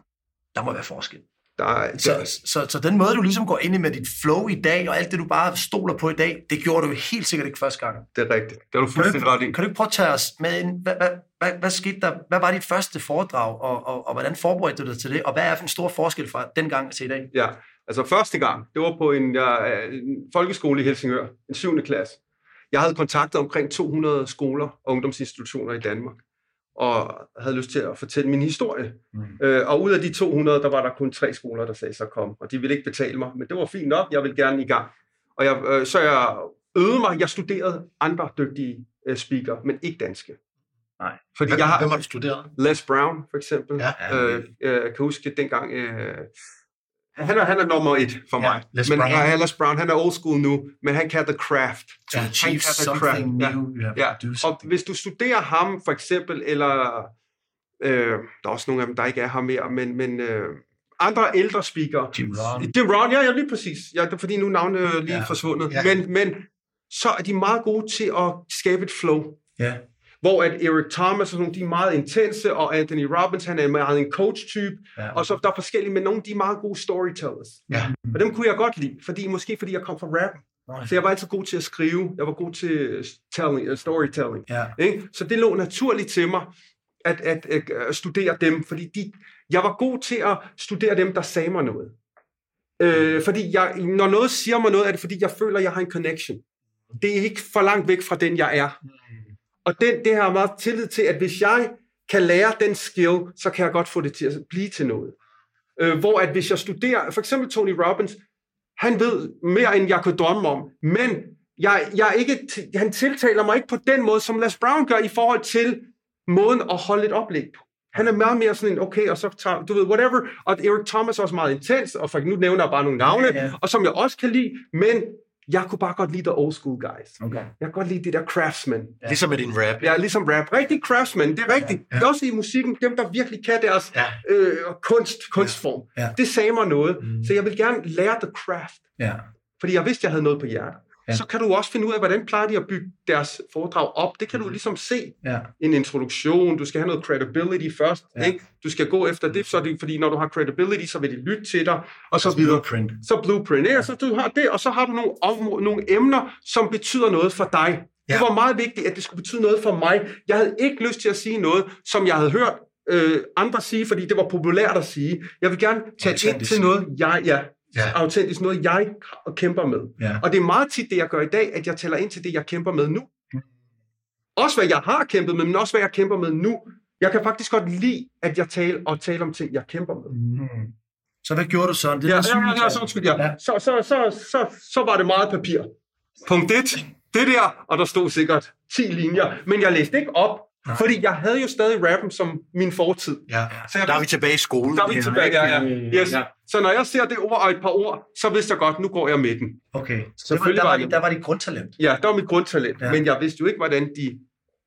der må være forskel. Der er, Så, så, så den måde, du ligesom går ind i med dit flow i dag, og alt det, du bare stoler på i dag, det gjorde du helt sikkert ikke første gang. det er rigtigt. Det er du fuldstændig ret i. kan du ikke prøve at tage os med ind? Hvad, hvad, hvad, hvad skete der? Hvad var dit første foredrag, og, og, og hvordan forberedte du dig til det? Og hvad er for en stor forskel fra dengang til i dag? Ja, altså første gang, det var på en, ja, en folkeskole i Helsingør, en 7. klasse. Jeg havde kontaktet omkring 200 skoler og ungdomsinstitutioner i Danmark, og havde lyst til at fortælle min historie. Mm. Øh, og ud af de 200, der var der kun tre skoler, der sagde så kom, og de ville ikke betale mig, men det var fint nok, jeg ville gerne i gang. Og jeg, øh, så jeg øvede mig, jeg studerede andre dygtige øh, speaker, men ikke danske. Nej. Fordi Hvem, jeg har, hvem har du studeret? Les Brown, for eksempel. Ja. Øh, øh, kan huske dengang... Øh, han, er, han er nummer et for Ja, mig. Les men Brown. ja, Les Brown, han er old school nu, men han kan The Craft. To Han kan The something Craft. Ja. new, Ja. do Og hvis du studerer ham, for eksempel, eller... Øh, der er også nogle af dem, der ikke er her mere, men, men øh, andre ældre speakere. Jim Ron, ja, ja, lige præcis. Ja, det er fordi nu navnet lige Ja. ja. forsvundet. Ja. Ja. Men, men så er de meget gode til at skabe et flow. Ja. Hvor at Eric Thomas og sådan nogle, de er meget intense, og Anthony Robbins, han er meget en coach-type, Ja. og så der er forskellige, men nogle de er meget gode storytellers. Ja. Og dem kunne jeg godt lide, fordi, måske fordi jeg kom fra rap. Nå, Så jeg var altid god til at skrive, jeg var god til telling, uh, storytelling. Ja. Ikke? Så det lå naturligt til mig, at, at, at, at studere dem, fordi de, jeg var god til at studere dem, der sagde mig noget. Øh, fordi jeg, når noget siger mig noget, er det fordi, jeg føler, jeg har en connection. Det er ikke for langt væk fra den, jeg er. Og den, det har jeg meget tillid til, at hvis jeg kan lære den skill, så kan jeg godt få det til at blive til noget. Øh, hvor at hvis jeg studerer, for eksempel Tony Robbins, han ved mere, end jeg kunne drømme om, men jeg, jeg ikke, han tiltaler mig ikke på den måde, som Les Brown gør i forhold til måden at holde et oplæg på. Han er meget mere sådan en, okay, og så tager, du ved, whatever. Og Eric Thomas er også meget intens, og for nu nævner jeg bare nogle navne, Ja, ja. og som jeg også kan lide, men jeg kunne bare godt lide the old school guys. Okay. Jeg kan godt lide det der craftsman. Ligesom med din rap. Ja, ligesom rap. Rigtig craftsman, det er rigtigt. Ja. Også i musikken, dem der virkelig kan deres Ja. øh, kunst, kunstform. Ja. Det sagde mig noget. Mm. Så jeg vil gerne lære the craft. Ja. Fordi jeg vidste, jeg havde noget på hjertet. Ja. Ja. Så kan du også finde ud af, hvordan plejer de at bygge deres foredrag op. Det kan du ligesom se. Ja. En introduktion, du skal have noget credibility først. Ja. Ja. Ikke? Du skal gå efter det, så det, fordi når du har credibility, så vil de lytte til dig, og så videre. Blueprint. Så blueprint, ja, så du har det, og så har du nogle, områder, nogle emner, som betyder noget for dig. Ja. Det var meget vigtigt, at det skulle betyde noget for mig. Jeg havde ikke lyst til at sige noget, som jeg havde hørt øh, andre sige, fordi det var populært at sige. Jeg vil gerne tage ind til noget, jeg, ja, Ja. autentisk, noget jeg kæmper med. Ja. Og det er meget tit det, jeg gør i dag, at jeg tæller ind til det, jeg kæmper med nu. Også hvad jeg har kæmpet med, men også hvad jeg kæmper med nu. Jeg kan faktisk godt lide, at jeg taler og taler om ting, jeg kæmper med. Mm. Så hvad gjorde du så? Det Ja, ja, ja, ja, så, undskyld, ja. Ja. Så, så, så, så, så var det meget papir. Punkt 1, det der, og der stod sikkert 10 linjer, men jeg læste ikke op, Nej. fordi jeg havde jo stadig rappen som min fortid. Ja. Så jeg Der er vi tilbage i skolen. der er vi Ja, tilbage, ja, ja. Yes. Ja. Så når jeg ser det ord og et par ord, så vidste jeg godt, nu går jeg med den. Okay. Så det var, Selvfølgelig der, var det. det, der var dit grundtalent. Ja, det var mit grundtalent, Ja. ja. men jeg vidste jo ikke, hvordan de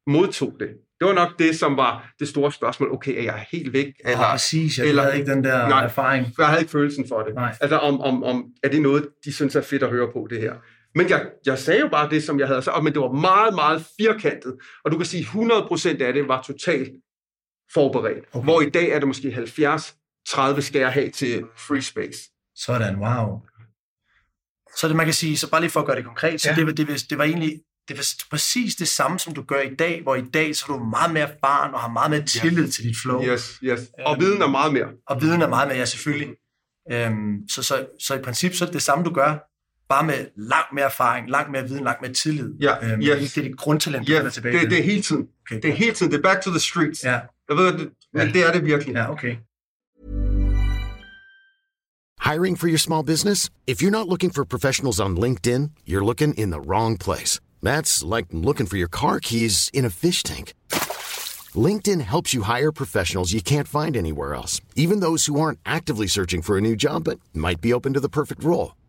modtog det. Det var nok det, som var det store spørgsmål. Okay, er jeg helt væk? Ja, Eller, præcis. Jeg eller- havde ikke den der Nej. erfaring. Jeg havde ikke følelsen for det. Nej. Altså, om, om, om, er det noget, de synes er fedt at høre på, det her? Men jeg, jeg sagde jo bare det, som jeg havde sagt, men det var meget, meget firkantet. Og du kan sige, 100% af det var totalt forberedt. Okay. Hvor i dag er det måske 70-30 skal jeg have til free space. Sådan, wow. Så det, man kan sige, så bare lige for at gøre det konkret, så Ja. det, var, det, var, det var egentlig det var præcis det samme, som du gør i dag, hvor i dag så er du meget mere erfaren og har meget mere tillid til dit flow. Yes, yes. Og viden er meget mere. Og viden er meget mere, ja, selvfølgelig. Øhm, så, så, så i princip så er det det samme, du gør, bare med langt mere erfaring, langt mere viden, langt mere tillid. Ja, øhm, yes. Det er dit grundtalent, du Ja, vender tilbage det, det er hele tiden. Okay. Det er hele tiden. Det er back to the streets. Ja, Jeg ved, det, men Ja. det er det virkelig. ja, okay. Hiring for your small business? If you're not looking for professionals on LinkedIn, you're looking in the wrong place. That's like looking for your car keys in a fish tank. LinkedIn helps you hire professionals you can't find anywhere else, even those who aren't actively searching for a new job but might be open to the perfect role.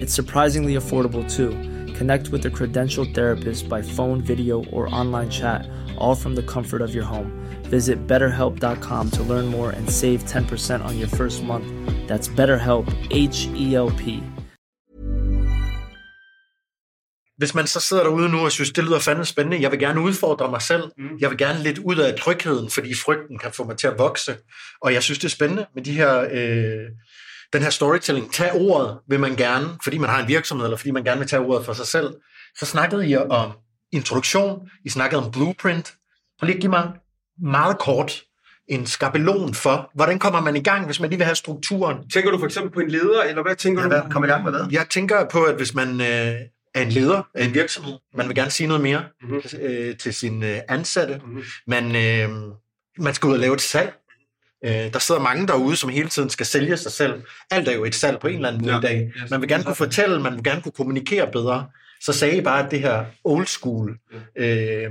It's surprisingly affordable too. Connect with a credentialed therapist by phone, video, or online chat, all from the comfort of your home. Visit betterhelp.com to learn more and save 10% on your first month. That's BetterHelp, H E L P. Hvis man så sidder derude nu og synes, det lyder fandme spændende, jeg vil gerne udfordre mig selv, mm. jeg vil gerne lidt ud af trygheden, fordi frygten kan få mig til at vokse, og jeg synes, det er spændende med de her, øh, den her storytelling. Tag ordet vil man gerne, fordi man har en virksomhed, eller fordi man gerne vil tage ordet for sig selv. Så snakkede I om introduktion, I snakkede om blueprint. Prøv lige at give mig meget kort en skabelon for, hvordan kommer man i gang, hvis man lige vil have strukturen. Tænker du for eksempel på en leder, eller hvad tænker Ja, du? kom i gang med hvad? Jeg tænker på, at hvis man øh, er en leder af en virksomhed, man vil gerne sige noget mere Mhm. øh, til sine øh, ansatte, Mhm. man, øh, man skal ud og lave et salg. Øh, der sidder mange derude, som hele tiden skal sælge sig selv. Alt er jo et salg på en eller anden måde Ja. i dag. Man vil gerne kunne fortælle, man vil gerne kunne kommunikere bedre. Så sagde I bare, at det her old school øh,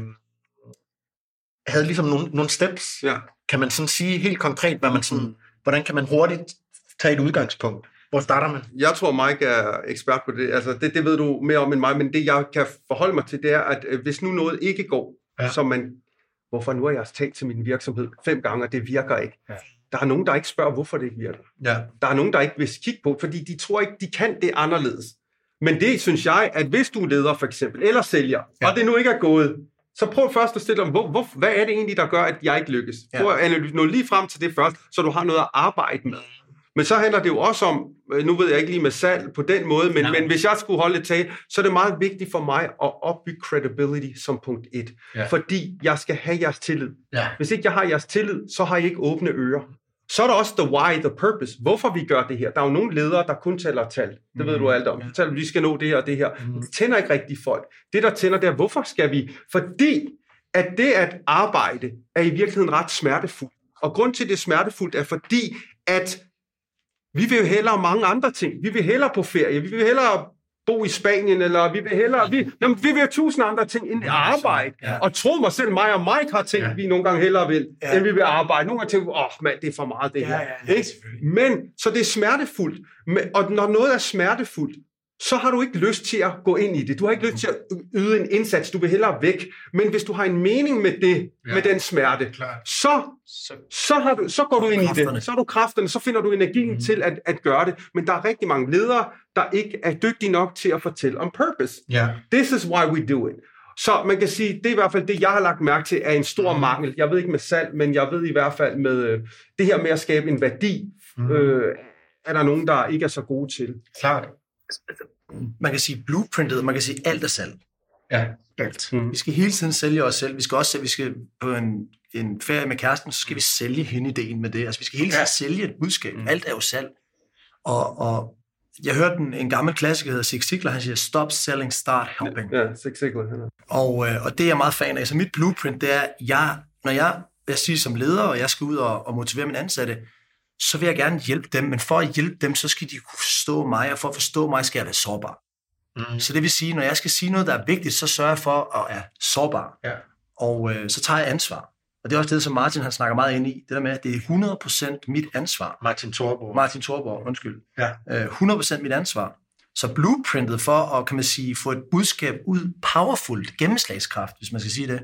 havde ligesom nogle, nogle steps. Ja. Kan man sådan sige helt konkret, hvad man sådan, hvordan kan man hurtigt tage et udgangspunkt? Hvor starter man? Jeg tror, Mike er ekspert på det. Altså, det, det ved du mere om end mig, men det, jeg kan forholde mig til, det er, at øh, hvis nu noget ikke går, Ja. ja. som man... Hvorfor nu har jeg talt til min virksomhed fem gange, og det virker ikke. Ja. Der er nogen, der ikke spørger, hvorfor det ikke virker. Ja. Der er nogen, der ikke vil kigge på, fordi de tror ikke, de kan det anderledes. Men det synes jeg, at hvis du er leder for eksempel, eller sælger, Ja. og det nu ikke er gået, så prøv først at stille dig, hvor, hvor, hvad er det egentlig, der gør, at jeg ikke lykkes? Ja. Prøv at analysere nå lige frem til det først, så du har noget at arbejde med. Men så handler det jo også om, øh, nu ved jeg ikke lige med salg på den måde, men, men hvis jeg skulle holde et tag, så er det meget vigtigt for mig at opbygge credibility som punkt et. Ja. Fordi jeg skal have jeres tillid. Ja. Hvis ikke jeg har jeres tillid, så har I ikke åbne ører. Så er der også the why, the purpose. Hvorfor vi gør det her. Der er jo nogle ledere, der kun taler tal. Det ved du alt om. De taler, vi skal nå det her og det her. Mm. Det tænder ikke rigtig folk. Det, der tænder, det er, hvorfor skal vi? Fordi at det at arbejde er i virkeligheden ret smertefuldt. Og grund til, det er smertefuldt, er fordi, at vi vil jo hellere mange andre ting. Vi vil hellere på ferie. Vi vil hellere bo i Spanien, eller vi vil hellere... Vi, jamen, vi vil have tusind andre ting end arbejde. Ja. Og tro mig selv, mig og Mike har tænkt, Ja. vi nogle gange hellere vil, Ja. end vi vil arbejde. Nogle gange tænker åh oh, mand, det er for meget det Ja, her. ja, ja, ikke? Men, så det er smertefuldt. Og når noget er smertefuldt, så har du ikke lyst til at gå ind i det. Du har ikke lyst til at yde en indsats. Du vil hellere væk. Men hvis du har en mening med det, Ja. med den smerte, så, Så, så, har du, så går du ind i Kræfterne. det. Så har du kræfterne, så finder du energien mm. til at, at gøre det. Men der er rigtig mange ledere, der ikke er dygtige nok til at fortælle om purpose. ja. This is why we do it. Så man kan sige, det er i hvert fald det, jeg har lagt mærke til, er en stor Mhm. mangel. Jeg ved ikke med salg, men jeg ved i hvert fald med øh, det her med at skabe en værdi, Mhm. øh, er der nogen, der ikke er så gode til. Klart. Man kan sige blueprintet, man kan sige alt er salg. Ja. Alt. Mm. Vi skal hele tiden sælge os selv. Vi skal også vi skal på en, en ferie med kæresten, så skal vi sælge hende ideen med det. Altså, vi skal hele tiden Ja. ja. sælge et budskab. Mm. Alt er jo salg. Og, og jeg hørte en, en gammel klassiker, der hedder Zig Ziglar, han siger, stop selling, start helping. Ja, Zig Ziglar. er- Og, øh, og det er jeg meget fan af. Så mit blueprint, det er, jeg, når jeg, jeg siger som leder, og jeg skal ud og, og motivere mine ansatte, så vil jeg gerne hjælpe dem, men for at hjælpe dem, så skal de kunne forstå mig, og for at forstå mig, skal jeg være sårbar. Mm. Så det vil sige, når jeg skal sige noget, der er vigtigt, så sørger jeg for at være sårbar. Ja. Og øh, så tager jeg ansvar. Og det er også det, som Martin han snakker meget ind i. Det der med, at det er 100% mit ansvar. Martin Thorborg. Martin Thorborg, undskyld. Ja. Øh, 100% mit ansvar. Så blueprintet for at, kan man sige, få et budskab ud, powerfult, gennemslagskraft, hvis man skal sige det,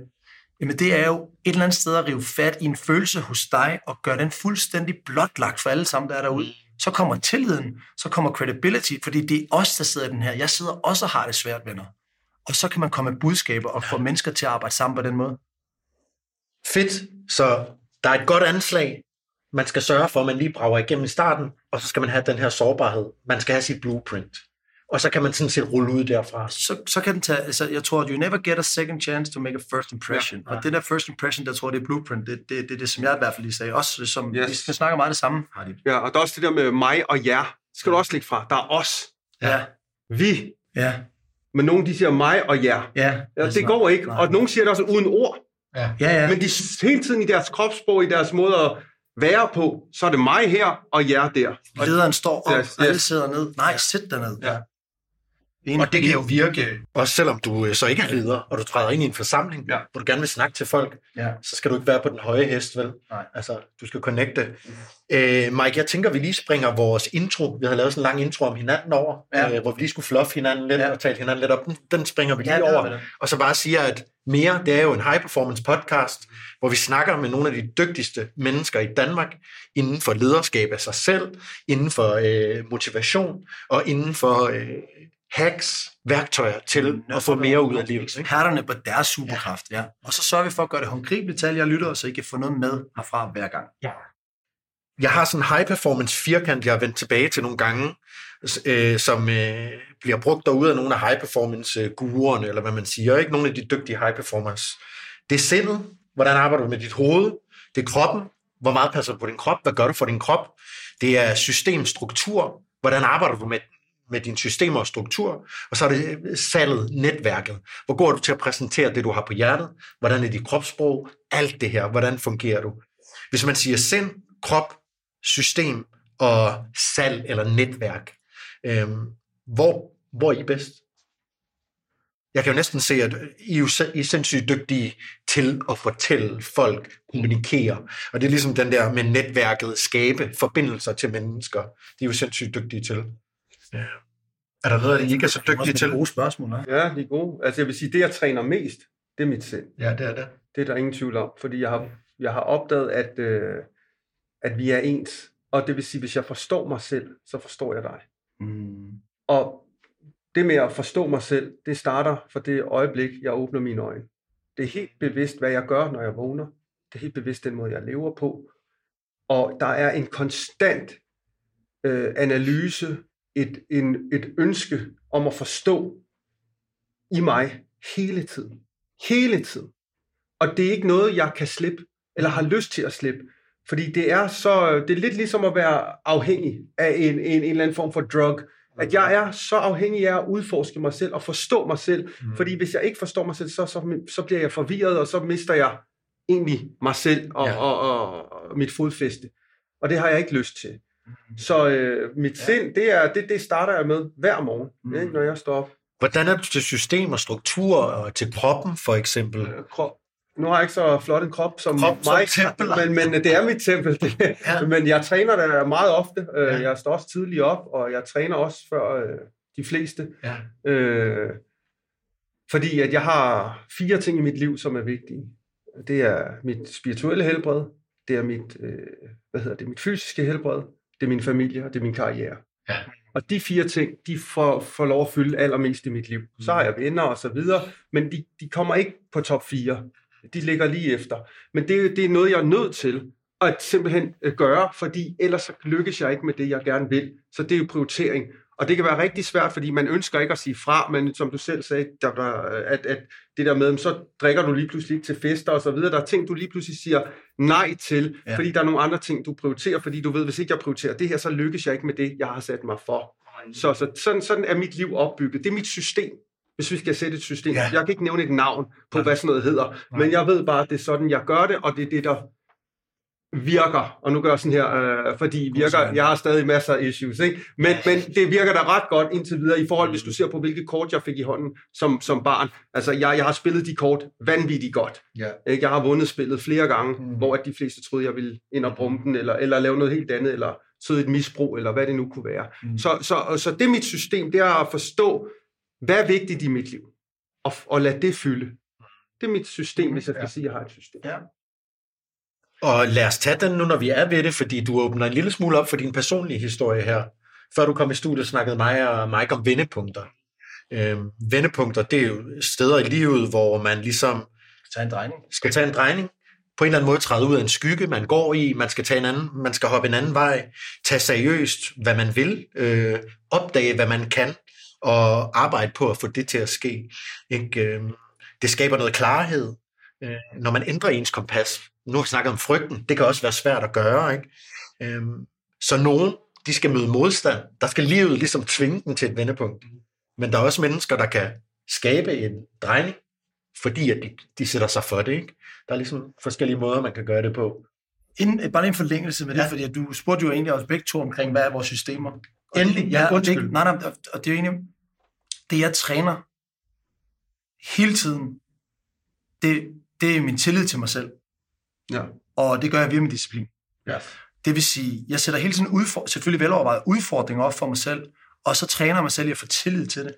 jamen det er jo et eller andet sted at rive fat i en følelse hos dig, og gøre den fuldstændig blotlagt for alle sammen, der er derude. Så kommer tilliden, så kommer credibility, fordi det er os, der sidder i den her. Jeg sidder også og har det svært, venner. Og så kan man komme med budskaber og få mennesker til at arbejde sammen på den måde. Fedt. Så der er et godt anslag. Man skal sørge for, at man lige brager igennem i starten, og så skal man have den her sårbarhed. Man skal have sit blueprint. Og så kan man sådan set rulle ud derfra. så, så kan den tage, altså jeg tror, you never get a second chance to make a first impression. Ja, ja. Og det der first impression, der tror jeg, det er blueprint, det er det, det, det, som jeg i hvert fald lige sagde. Også som, Yes. yes. vi snakker meget det samme. Ja, og der er også det der med mig og jer. Det skal du også lægge fra. Der er os. Ja, Vi. ja, Men nogen, de siger mig og jer. ja. Ja, det går ikke. Og nogen siger det også uden ord. Ja. Ja, ja. Men de hele tiden i deres kropssprog, i deres måde at være på, så er det mig her og jer der. Og Lederen står op, Yes, yes, alle yes. sidder ned. Nej, sæt dig ned. Ja. En, Og det kan jo virke, også selvom du øh, så ikke er leder, og du træder ind i en forsamling, Ja. hvor du gerne vil snakke til folk, Ja. så skal du ikke være på den høje hest, vel? Nej. Altså, du skal connecte. Øh, Mike, jeg tænker, vi lige springer vores intro. Vi har lavet sådan en lang intro om hinanden over, Ja. øh, hvor vi lige skulle fluff hinanden lidt Ja. og tale hinanden lidt op. Den, den springer vi lige Ja, over. Og så bare siger, at mere, det er jo en high performance podcast, hvor vi snakker med nogle af de dygtigste mennesker i Danmark, inden for lederskab af sig selv, inden for øh, motivation, og inden for øh, hacks, værktøjer til at få mere ud af livet. Eksperterne på deres superkraft, ja. Og så sørger vi for at gøre det håndgribeligt til alle jer lyttere, så I kan få noget med herfra hver gang. Jeg har sådan en high performance firkant, jeg har vendt tilbage til nogle gange, øh, som øh, bliver brugt derude af nogle af high performance øh, guruerne, eller hvad man siger, ikke? Nogle af de dygtige high performers. Det er sindet, hvordan arbejder du med dit hoved, det er kroppen, hvor meget passer du på din krop, hvad gør du for din krop, det er systemstruktur, hvordan arbejder du med, med din systemer og struktur, og så er det øh, salget, netværket. Hvor går du til at præsentere det, du har på hjertet? Hvordan er dit kropssprog? Alt det her, hvordan fungerer du? Hvis man siger sind, krop, system og salg eller netværk, øhm, hvor, hvor er I bedst? Jeg kan jo næsten se, at I er I er sindssygt dygtige til at fortælle folk, kommunikere. Og det er ligesom den der med netværket, skabe forbindelser til mennesker. De er jo sindssygt dygtige til. Er der noget, det, I ikke er så dygtige til? Gode spørgsmål, ja. Ja, de er gode. Altså jeg vil sige, det jeg træner mest, det er mit sind. Ja, det er det. Det er der ingen tvivl om, fordi jeg har, jeg har opdaget, at, øh, at vi er ens. Og det vil sige, hvis jeg forstår mig selv, så forstår jeg dig. Mm. Og det med at forstå mig selv, det starter for det øjeblik, jeg åbner mine øjne. Det er helt bevidst, hvad jeg gør, når jeg vågner. Det er helt bevidst den måde, jeg lever på. Og der er en konstant øh, analyse, et, en, et ønske om at forstå i mig hele tiden. Hele tiden. Og det er ikke noget, jeg kan slippe, eller har lyst til at slippe. Fordi det er så, det er lidt ligesom at være afhængig af en, en, en eller anden form for drug. At jeg er så afhængig af at udforske mig selv og forstå mig selv. Mm. Fordi hvis jeg ikke forstår mig selv, så, så, så bliver jeg forvirret, og så mister jeg egentlig mig selv og, ja. og, og, og mit fodfæste. Og det har jeg ikke lyst til. Mm. Så øh, mit ja. sind, det, er, det, det starter jeg med hver morgen, mm. ikke, når jeg står op. Hvordan er du til system og struktur og til kroppen, for eksempel? Øh, krop. Nu har jeg ikke så flot en krop som Krop som mig, tempel. men, men det er mit tempel. Det. Ja. Men jeg træner der meget ofte. Ja. Ja. Jeg står også tidligt op, og jeg træner også før øh, de fleste. Ja. Øh, fordi at jeg har fire ting i mit liv, som er vigtige. Det er mit spirituelle helbred, det er mit, øh, hvad hedder det, mit fysiske helbred, det er min familie, og det er min karriere. Ja. Og de fire ting, de får, får lov at fylde allermest i mit liv. Så har jeg venner og så videre, men de, de kommer ikke på top 4. De ligger lige efter. Men det, det er noget, jeg er nødt til at simpelthen øh, gøre, fordi ellers så lykkes jeg ikke med det, jeg gerne vil. Så det er jo prioritering. Og det kan være rigtig svært, fordi man ønsker ikke at sige fra, men som du selv sagde, der, der, at, at det der med, så drikker du lige pludselig til fester og så videre. Der er ting, du lige pludselig siger nej til, Ja. ja. fordi der er nogle andre ting, du prioriterer, fordi du ved, hvis ikke jeg prioriterer det her, så lykkes jeg ikke med det, jeg har sat mig for. Så, så sådan, sådan er mit liv opbygget. Det er mit system, hvis vi skal sætte et system. Ja. Ja. Jeg kan ikke nævne et navn på, Nej. hvad sådan noget hedder, Nej. men jeg ved bare, at det er sådan, jeg gør det, og det er det, der virker. Og nu gør jeg sådan her, øh, fordi virker, jeg har stadig masser af issues, ikke? Men, men det virker da ret godt indtil videre i forhold, hvis du ser på, hvilke kort jeg fik i hånden som, som barn. Altså, jeg, jeg har spillet de kort vanvittigt godt. Ja. Ikke? Jeg har vundet spillet flere gange, Mm. hvor at de fleste troede, jeg ville ind og brumme den, eller, eller lave noget helt andet, eller sidde i et misbrug, eller hvad det nu kunne være. Mm. Så, så, så det er mit system, det er at forstå, hvad er vigtigt i mit liv, og, og lade det fylde. Det er mit system, hvis jeg skal Ja. sige, at jeg har et system. Ja. Og lad os tage den nu, når vi er ved det, fordi du åbner en lille smule op for din personlige historie her. Før du kom i studiet, snakkede mig og Mike om vendepunkter. Øhm, vendepunkter, det er jo steder i livet, hvor man ligesom Tag en drejning. skal tage en drejning, på en eller anden måde træde ud af en skygge, man går i, man skal tage en anden, man skal hoppe en anden vej, tage seriøst, hvad man vil, øh, opdage, hvad man kan, og arbejde på at få det til at ske. Ikke? Øh, det skaber noget klarhed, øh, når man ændrer ens kompas. Nu har vi snakket om frygten, det kan også være svært at gøre. Ikke? Øh, så nogen, de skal møde modstand. Der skal livet ligesom tvinge dem til et vendepunkt. Men der er også mennesker, der kan skabe en drejning, fordi at de, de sætter sig for det. Ikke? Der er ligesom forskellige måder, man kan gøre det på. Inden, bare en forlængelse med det, Ja. fordi at du spurgte jo egentlig også begge to omkring, hvad er vores systemer. Og Endelig, ja, undskyld. Det, nej, nej, og det er jo egentlig, det jeg træner hele tiden, det, det er min tillid til mig selv. Ja. Og det gør jeg via min disciplin. Ja. Det vil sige, jeg sætter hele tiden udfor, selvfølgelig velovervejet udfordringer op for mig selv, og så træner mig selv i at få tillid til det.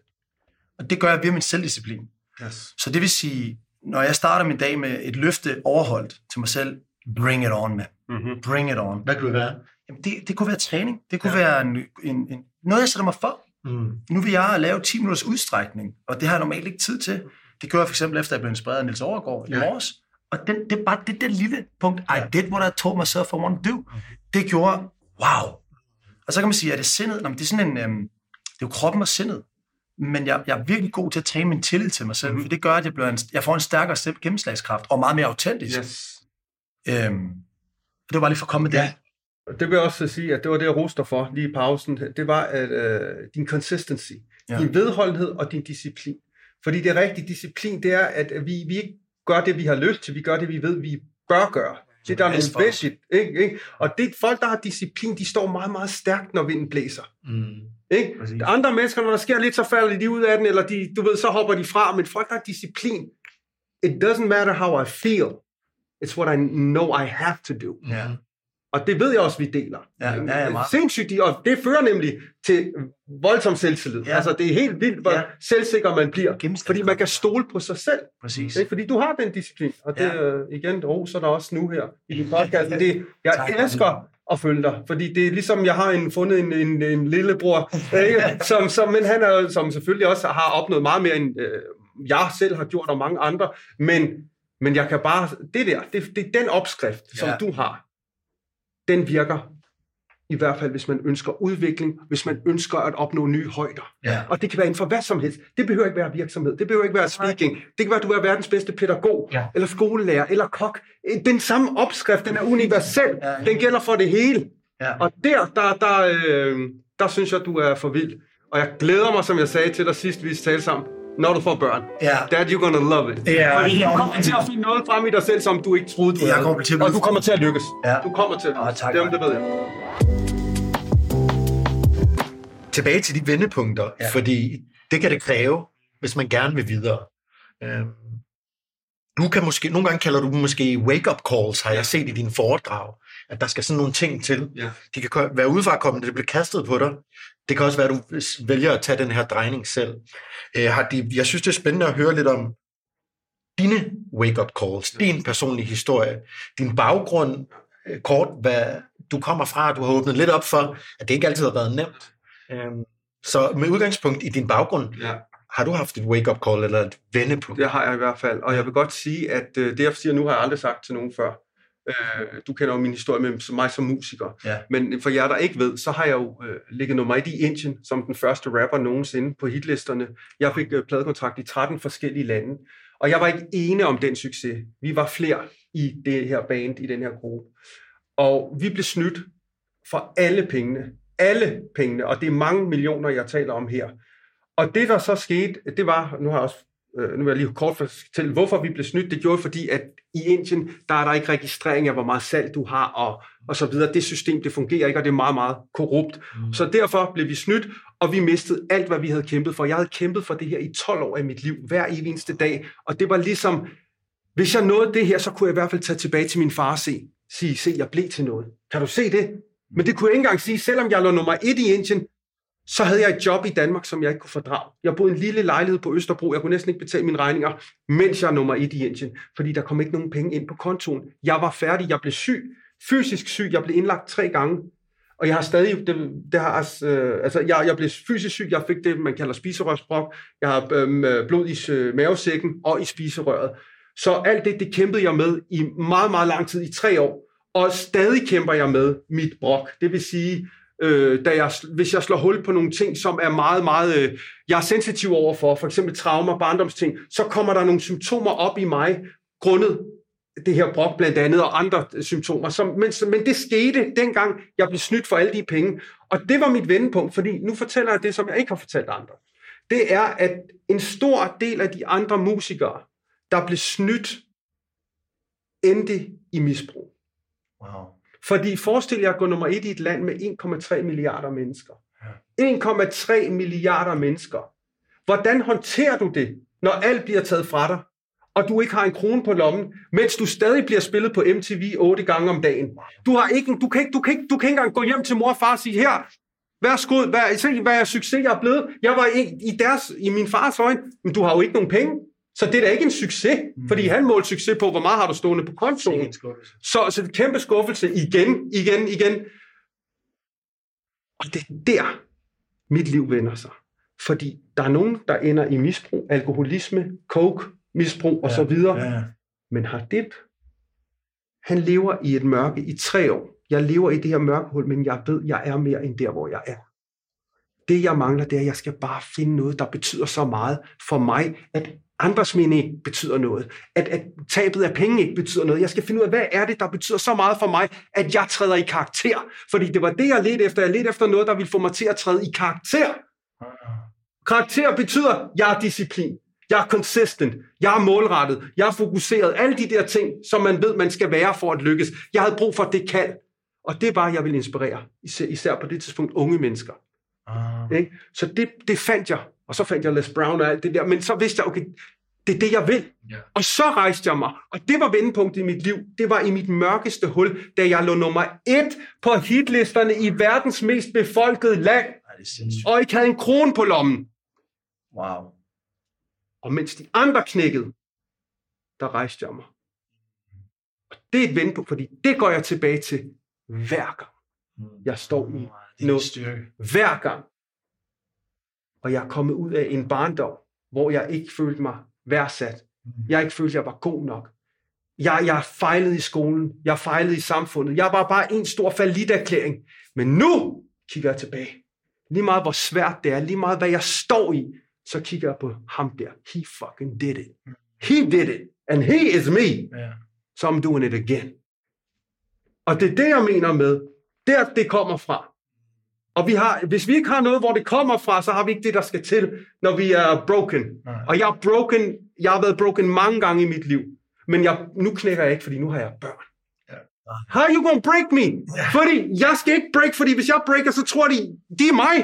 Og det gør jeg via min selvdisciplin. Yes. Så det vil sige, når jeg starter min dag med et løfte overholdt til mig selv, bring it on, man. Mm-hmm. Bring it on. Hvad kunne det være? Jamen det, det kunne være træning. Det kunne Ja. ja. være en, en, en, noget, jeg sætter mig for. Mm. Nu vil jeg lave 10 minutters udstrækning, og det har jeg normalt ikke tid til. Det gjorde jeg for eksempel efter, at jeg blev inspireret af Niels Overgaard Ja. i morges. Og den, det er bare det der lille punkt, I did what I told myself I want to do. Det gjorde, wow. Og så kan man sige, er det sindet? Nå, men det er sådan en, øhm, det er jo kroppen og sindet. Men jeg, jeg er virkelig god til at træne min tillid til mig selv, mm. for det gør, at jeg, bliver en, jeg får en stærkere gennemslagskraft, og meget mere autentisk. Yes. Øhm, det var lige for at komme med det. Ja. Og Det vil jeg også sige, at det var det, jeg roste for lige i pausen. Det var at, øh, din consistency, ja. din vedholdenhed og din disciplin. Fordi det rigtige disciplin, det er, at vi, vi ikke gør det, vi har lyst til. Vi gør det, vi ved, vi bør gøre. Det der er nødvendigt. Ikke? Ikke? Og det folk, der har disciplin, de står meget, meget stærkt, når vinden blæser. Mm. Ikke? Præcis. Andre mennesker, når der sker lidt, så falder de ud af den, eller de, du ved, så hopper de fra. Men folk, der har disciplin, it doesn't matter how I feel. It's what I know I have to do. Ja. Og det ved jeg også, vi deler. Ja, ja, ja, meget. Sindssygt, og det fører nemlig til voldsom selvtillid. Ja. Ja. Altså, det er helt vildt, hvor Ja. ja. selvsikker man bliver. Fordi man kan stole på sig selv. Præcis. Ikke? Fordi du har den disciplin. Og det Ja. ja. igen roser dig også nu her i din podcast. Det, jeg Tak. elsker at følge dig. Fordi det er ligesom, jeg har en, fundet en, en, en lillebror, ikke? Som, som, men han er, som selvfølgelig også har opnået meget mere, end øh, jeg selv har gjort, og mange andre. Men, men jeg kan bare... Det der, det, det er den opskrift, som Ja. du har. Den virker I hvert fald, hvis man ønsker udvikling, hvis man ønsker at opnå nye højder. Ja. Og det kan være inden for hvad som helst. Det behøver ikke være virksomhed. Det behøver ikke være speaking. Det kan være, at du er verdens bedste pædagog, Ja. eller skolelærer, eller kok. Den samme opskrift, den er universel. Ja, ja. Den gælder for det hele. Ja. Og der, der, der, øh, der synes jeg, du er for vild. Og jeg glæder mig, som jeg sagde til dig sidst, vi talte sammen, når du får børn. Ja. Dad, you're gonna love it. Ja. Fordi du kommer til at finde noget frem i dig selv, som du ikke troede, du Jeg havde. til at Og du kommer til at lykkes. Ja. Du kommer til at lykkes. tak, det, mand. det ved jeg. tilbage til de vendepunkter, Ja. fordi det kan det kræve, hvis man gerne vil videre. Øhm, du kan måske, nogle gange kalder du dem måske wake-up calls, har jeg set i dine foredrag, at der skal sådan nogle ting til. Ja. De kan være udefrakommende, det bliver kastet på dig. Det kan også være, at du vælger at tage den her drejning selv. Øh, har de, jeg synes, det er spændende at høre lidt om dine wake-up calls, din personlige historie, din baggrund, øh, kort, hvad du kommer fra, du har åbnet lidt op for, at det ikke altid har været nemt. Øhm, så med udgangspunkt i din baggrund, Ja. har du haft et wake-up call eller et vendepunkt? Det har jeg i hvert fald. Og jeg vil godt sige, at øh, det jeg siger nu, har jeg aldrig sagt til nogen før. Øh, du kender jo min historie med mig som musiker. Ja. Men for jer, der ikke ved, så har jeg jo øh, ligget nummer et i Indien som den første rapper nogensinde på hitlisterne. Jeg fik øh, pladekontrakt i 13 forskellige lande. Og jeg var ikke ene om den succes. Vi var flere i det her band, i den her gruppe. Og vi blev snydt for alle pengene. Alle pengene. Og det er mange millioner, jeg taler om her. Og det, der så skete, det var, nu har jeg også øh, nu vil jeg lige kort fortælle, hvorfor vi blev snydt. Det gjorde fordi, at i Indien, der er der ikke registrering af, hvor meget salg du har, og, og så videre. Det system, det fungerer ikke, og det er meget, meget korrupt. Mm. Så derfor blev vi snydt, og vi mistede alt, hvad vi havde kæmpet for. Jeg havde kæmpet for det her i 12 år af mit liv, hver evig eneste dag, og det var ligesom, hvis jeg nåede det her, så kunne jeg i hvert fald tage tilbage til min far og se, sige, se, jeg blev til noget. Kan du se det? Men det kunne jeg ikke engang sige, selvom jeg lå nummer et i Indien, så havde jeg et job i Danmark, som jeg ikke kunne fordrage. Jeg boede i en lille lejlighed på Østerbro. Jeg kunne næsten ikke betale mine regninger, mens jeg er nummer et i Indien, fordi der kom ikke nogen penge ind på kontoen. Jeg var færdig. Jeg blev syg. Fysisk syg. Jeg blev indlagt tre gange. Og jeg har stadig, det, det har, øh, altså jeg, jeg blev fysisk syg, jeg fik det, man kalder spiserørsbrok, jeg har øhm, øh, blod i øh, mavesækken og i spiserøret. Så alt det, det kæmpede jeg med i meget, meget lang tid, i tre år. Og stadig kæmper jeg med mit brok. Det vil sige, øh, da jeg, hvis jeg slår hul på nogle ting, som er meget, meget, øh, jeg er sensitiv overfor, for eksempel traumer, barndomsting, så kommer der nogle symptomer op i mig, grundet det her brok blandt andet, og andre øh, symptomer. Som, men, men det skete dengang, jeg blev snydt for alle de penge. Og det var mit vendepunkt, fordi nu fortæller jeg det, som jeg ikke har fortalt andre. Det er, at en stor del af de andre musikere, der blev snydt, endte i misbrug. Wow. Fordi forestil jer at gå nummer et i et land med 1,3 milliarder mennesker. 1,3 milliarder mennesker. Hvordan håndterer du det, når alt bliver taget fra dig, og du ikke har en krone på lommen, mens du stadig bliver spillet på MTV otte gange om dagen? Du, har ikke, du, kan ikke, du, kan ikke, du kan ikke engang gå hjem til mor og far og sige, her, værsgo, hvad, se, hvad er succes, jeg er blevet. Jeg var i, i, deres, i min fars øjne, men du har jo ikke nogen penge. Så det er da ikke en succes, mm. fordi han målte succes på, hvor meget har du stående på kontoen. Så, så det kæmpe skuffelse igen, igen, igen. Og det er der, mit liv vender sig. Fordi der er nogen, der ender i misbrug, alkoholisme, coke, misbrug og så videre. Ja. Men har det, han lever i et mørke i tre år. Jeg lever i det her mørkehul, men jeg ved, jeg er mere end der, hvor jeg er. Det, jeg mangler, det er, at jeg skal bare finde noget, der betyder så meget for mig, at andres mening ikke betyder noget. At, at tabet af penge ikke betyder noget. Jeg skal finde ud af, hvad er det, der betyder så meget for mig, at jeg træder i karakter. Fordi det var det, jeg ledte efter. Jeg ledte efter noget, der ville få mig til at træde i karakter. Karakter betyder, jeg er disciplin. Jeg er consistent. Jeg er målrettet. Jeg er fokuseret. Alle de der ting, som man ved, man skal være for at lykkes. Jeg havde brug for det kald. Og det var, jeg ville inspirere. Især, især på det tidspunkt unge mennesker. Ah. Ikke? Så det, det fandt jeg. Og så fandt jeg Les Brown og alt det der. Men så vidste jeg, okay, det er det, jeg vil. Ja. Og så rejste jeg mig. Og det var vendepunktet i mit liv. Det var i mit mørkeste hul, da jeg lå nummer et på hitlisterne i verdens mest befolkede land. Ej, det er sindssygt. Og ikke havde en krone på lommen. Wow. Og mens de andre knækkede, der rejste jeg mig. Og det er et vendepunkt, fordi det går jeg tilbage til hver gang. Jeg står i noget. styrke. Hver gang. Og jeg er kommet ud af en barndom, hvor jeg ikke følte mig værdsat. Jeg ikke følte, jeg var god nok. Jeg, jeg fejlede i skolen. Jeg fejlede i samfundet. Jeg var bare en stor fallit-erklæring. Men nu kigger jeg tilbage. Lige meget hvor svært det er, lige meget hvad jeg står i, så kigger jeg på ham der. He fucking did it. He did it. And he is me. Ja. So I'm doing it again. Og det er det, jeg mener med, der det kommer fra. Og vi har, hvis vi ikke har noget, hvor det kommer fra, så har vi ikke det, der skal til, når vi er broken. Nej. Og jeg er broken, jeg har været broken mange gange i mit liv. Men jeg, nu knækker jeg ikke, fordi nu har jeg børn. Ja. How are you gonna break me? Fordi jeg skal ikke break, fordi hvis jeg breaker, så tror de, de er mig.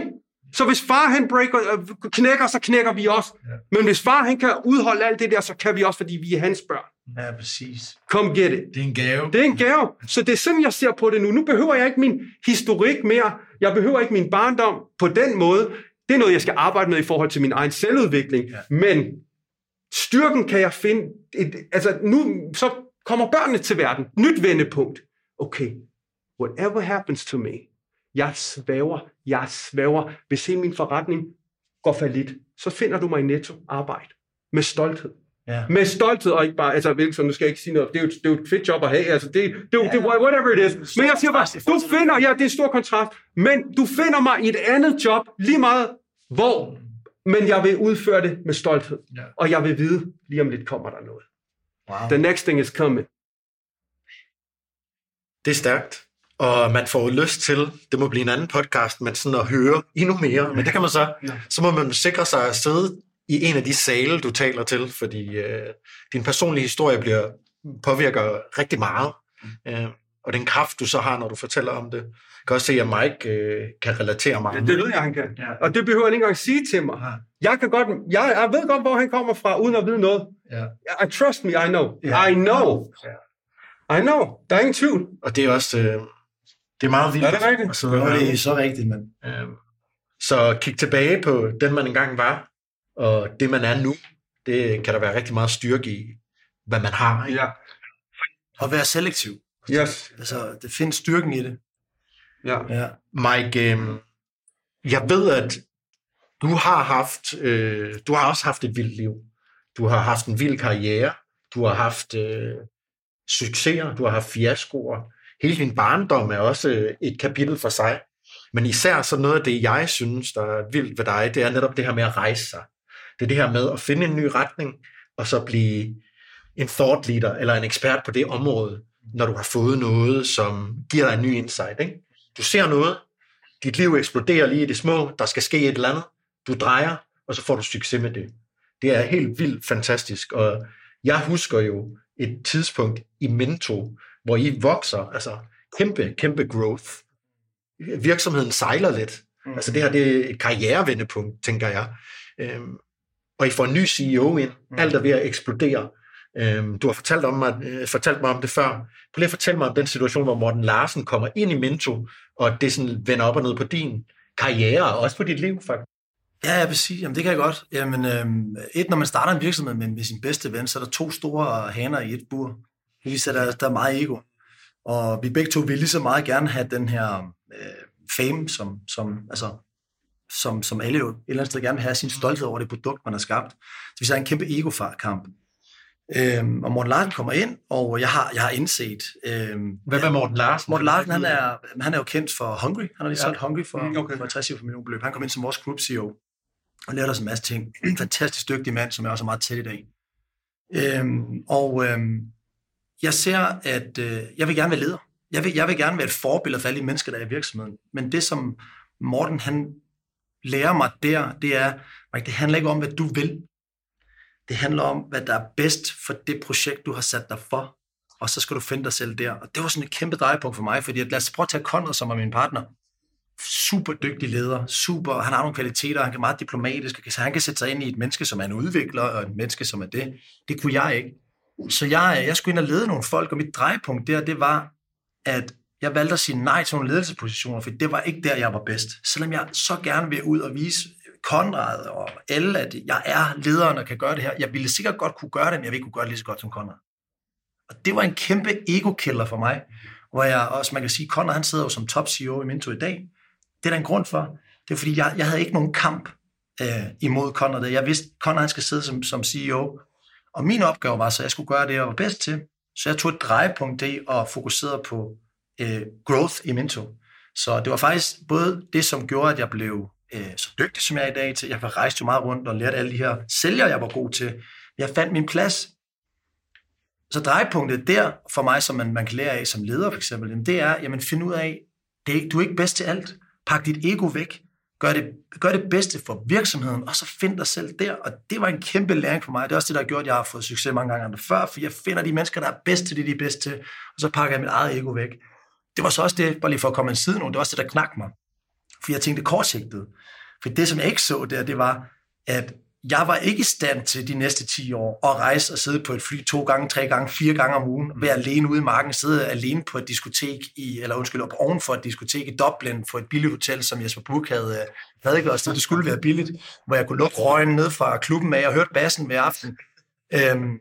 Så hvis far han breaker, øh, knækker, så knækker vi også. Ja. Men hvis far han kan udholde alt det der, så kan vi også, fordi vi er hans børn. Ja, præcis. Come get it. Det er en gave. Det er en gave. Så det er sådan, jeg ser på det nu. Nu behøver jeg ikke min historik mere. Jeg behøver ikke min barndom på den måde. Det er noget, jeg skal arbejde med i forhold til min egen selvudvikling. Ja. Men styrken kan jeg finde... Et, altså nu, så kommer børnene til verden. Nyt vendepunkt. Okay, whatever happens to me, jeg svæver, jeg svæver. Hvis hele min forretning går fallit, så finder du mig i netto arbejde. Med stolthed. Ja. Med stolthed, og ikke bare, altså Wilson, nu skal jeg ikke sige noget, det er jo, det er jo et fedt job at have, altså det, det, er jo- det, er whatever it is. Men jeg siger bare, du finder, ja, det er en stor kontrast, men du finder mig i et andet job, lige meget hvor, men jeg vil udføre det med stolthed. Ja. Og jeg vil vide, lige om lidt kommer der noget. Wow. The next thing is coming. Det er stærkt. Og man får jo lyst til, det må blive en anden podcast, men sådan at høre endnu mere. Men det kan man så, så må man sikre sig at sidde i en af de sale, du taler til, fordi øh, din personlige historie bliver påvirker rigtig meget. Øh, og den kraft, du så har, når du fortæller om det. Jeg kan også se, at Mike øh, kan relatere meget. Det ved jeg, han kan. Ja. Og det behøver han ikke engang sige til mig. Ja. Jeg kan godt, jeg, jeg ved godt, hvor han kommer fra, uden at vide noget. Ja. I trust me, I know. Ja. I know. Ja. I know. Der er ingen tvivl. Og det er også øh, det er meget vildt. Er det rigtigt? og høre. det er så rigtigt, men Øh, så kig tilbage på den, man engang var, og det, man er nu. Det kan der være rigtig meget styrke i, hvad man har. Ikke? Ja. at være selektiv. Yes. Altså, det findes styrken i det. Ja. Ja. Mike, øh, jeg ved, at du har haft, øh, du har også haft et vildt liv. Du har haft en vild karriere. Du har haft øh, succeser. Du har haft fiaskoer. Hele din barndom er også øh, et kapitel for sig. Men især så noget af det, jeg synes, der er vildt ved dig, det er netop det her med at rejse sig. Det er det her med at finde en ny retning, og så blive en thought leader eller en ekspert på det område, når du har fået noget, som giver dig en ny insight. Ikke? Du ser noget, dit liv eksploderer lige i det små, der skal ske et eller andet, du drejer, og så får du succes med det. Det er helt vildt fantastisk, og jeg husker jo et tidspunkt i Mento, hvor I vokser, altså kæmpe, kæmpe growth. Virksomheden sejler lidt. Mm. Altså det her, det er et karrierevendepunkt, tænker jeg. Øhm, og I får en ny CEO ind, Mm. alt er ved at eksplodere. Øhm, du har fortalt, om mig, øh, fortalt mig om det før. Prøv lige at fortælle mig om den situation, hvor Morten Larsen kommer ind i Mento, og det sådan vender op og ned på din karriere, og også på dit liv, faktisk. Ja, ja, præcis. Jamen, det kan jeg godt. Jamen, øhm, et, når man starter en virksomhed med, med sin bedste ven, så er der to store haner i et bur. Det viser, at der, der er meget ego. Og vi begge to vil lige så meget gerne have den her øh, fame, som, som, altså, som, som alle jo et eller andet sted gerne vil have sin stolthed over det produkt, man har skabt. Så vi er en kæmpe ego-kamp. Øhm, og Morten Larsen kommer ind, og jeg har, jeg har indset... Øhm, Hvad med Morten Larsen? Morten Larsen, han er, han er jo kendt for Hungry. Han har lige Ja. solgt Hungry for, Mm, okay. for 60 millioner beløb. Han kom ind som vores group CEO og lærte os en masse ting. En fantastisk dygtig mand, som jeg også er meget tæt i dag. Øhm, og øhm, jeg ser, at øh, jeg vil gerne være leder. Jeg vil, jeg vil gerne være et forbillede for alle de mennesker, der er i virksomheden. Men det, som Morten han lærer mig der, det er, Mike, det handler ikke om, hvad du vil. Det handler om, hvad der er bedst for det projekt, du har sat dig for. Og så skal du finde dig selv der. Og det var sådan et kæmpe drejepunkt for mig, fordi at lad os prøve at tage Conrad, som er min partner. Super dygtig leder, super, han har nogle kvaliteter, han kan meget diplomatisk, så han kan sætte sig ind i et menneske, som er en udvikler, og et menneske, som er det. Det kunne jeg ikke. Så jeg, jeg skulle ind og lede nogle folk, og mit drejepunkt der, det var, at jeg valgte at sige nej til nogle ledelsespositioner, for det var ikke der, jeg var bedst. Selvom jeg så gerne vil ud og vise Konrad og alle, at jeg er lederen og kan gøre det her. Jeg ville sikkert godt kunne gøre det, men jeg ville ikke kunne gøre det lige så godt som Konrad. Og det var en kæmpe ego-killer for mig, hvor jeg også, man kan sige, Konrad han sidder jo som top CEO i Minto i dag. Det er der en grund for. Det er fordi, jeg, jeg havde ikke nogen kamp øh, imod Konrad. Jeg vidste, Konrad han skal sidde som, som CEO, og min opgave var så, at jeg skulle gøre det, jeg var bedst til, Så jeg tog et drejepunkt i og fokuserede på øh, growth i Minto. Så det var faktisk både det, som gjorde, at jeg blev øh, så dygtig, som jeg er i dag til. Jeg rejste jo meget rundt og lærte alle de her sælgere, jeg var god til. Jeg fandt min plads. Så drejepunktet der for mig, som man, man kan lære af som leder for eksempel, jamen det er, jamen find ud af, det du er ikke bedst til alt. Pak dit ego væk. Gør det, gør det bedste for virksomheden, og så find dig selv der. Og det var en kæmpe læring for mig. Det er også det, der har gjort, at jeg har fået succes mange gange før, for jeg finder de mennesker, der er bedst til det, de er bedst til, og så pakker jeg mit eget ego væk. Det var så også det, bare lige for at komme en side nu, det var også det, der knak mig. For jeg tænkte kortsigtet. For det, som jeg ikke så der, det var, at jeg var ikke i stand til de næste 10 år at rejse og sidde på et fly to gange, tre gange, fire gange om ugen, være alene ude i marken, sidde alene på et diskotek, i, eller undskyld, op oven for et diskotek i Dublin, for et billigt hotel, som Jesper Buch havde, øh, til, ikke det skulle være billigt, hvor jeg kunne lukke røgen ned fra klubben af og hørte bassen hver aften. Øhm,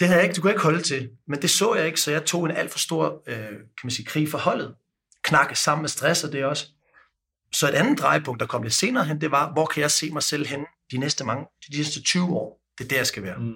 det havde jeg ikke, det kunne jeg ikke holde til, men det så jeg ikke, så jeg tog en alt for stor øh, kan man sige, krig for holdet. Knakke sammen med stress og det også. Så et andet drejepunkt, der kom lidt senere hen, det var, hvor kan jeg se mig selv hen de næste, mange, de næste 20 år? Det er der, jeg skal være. Mm.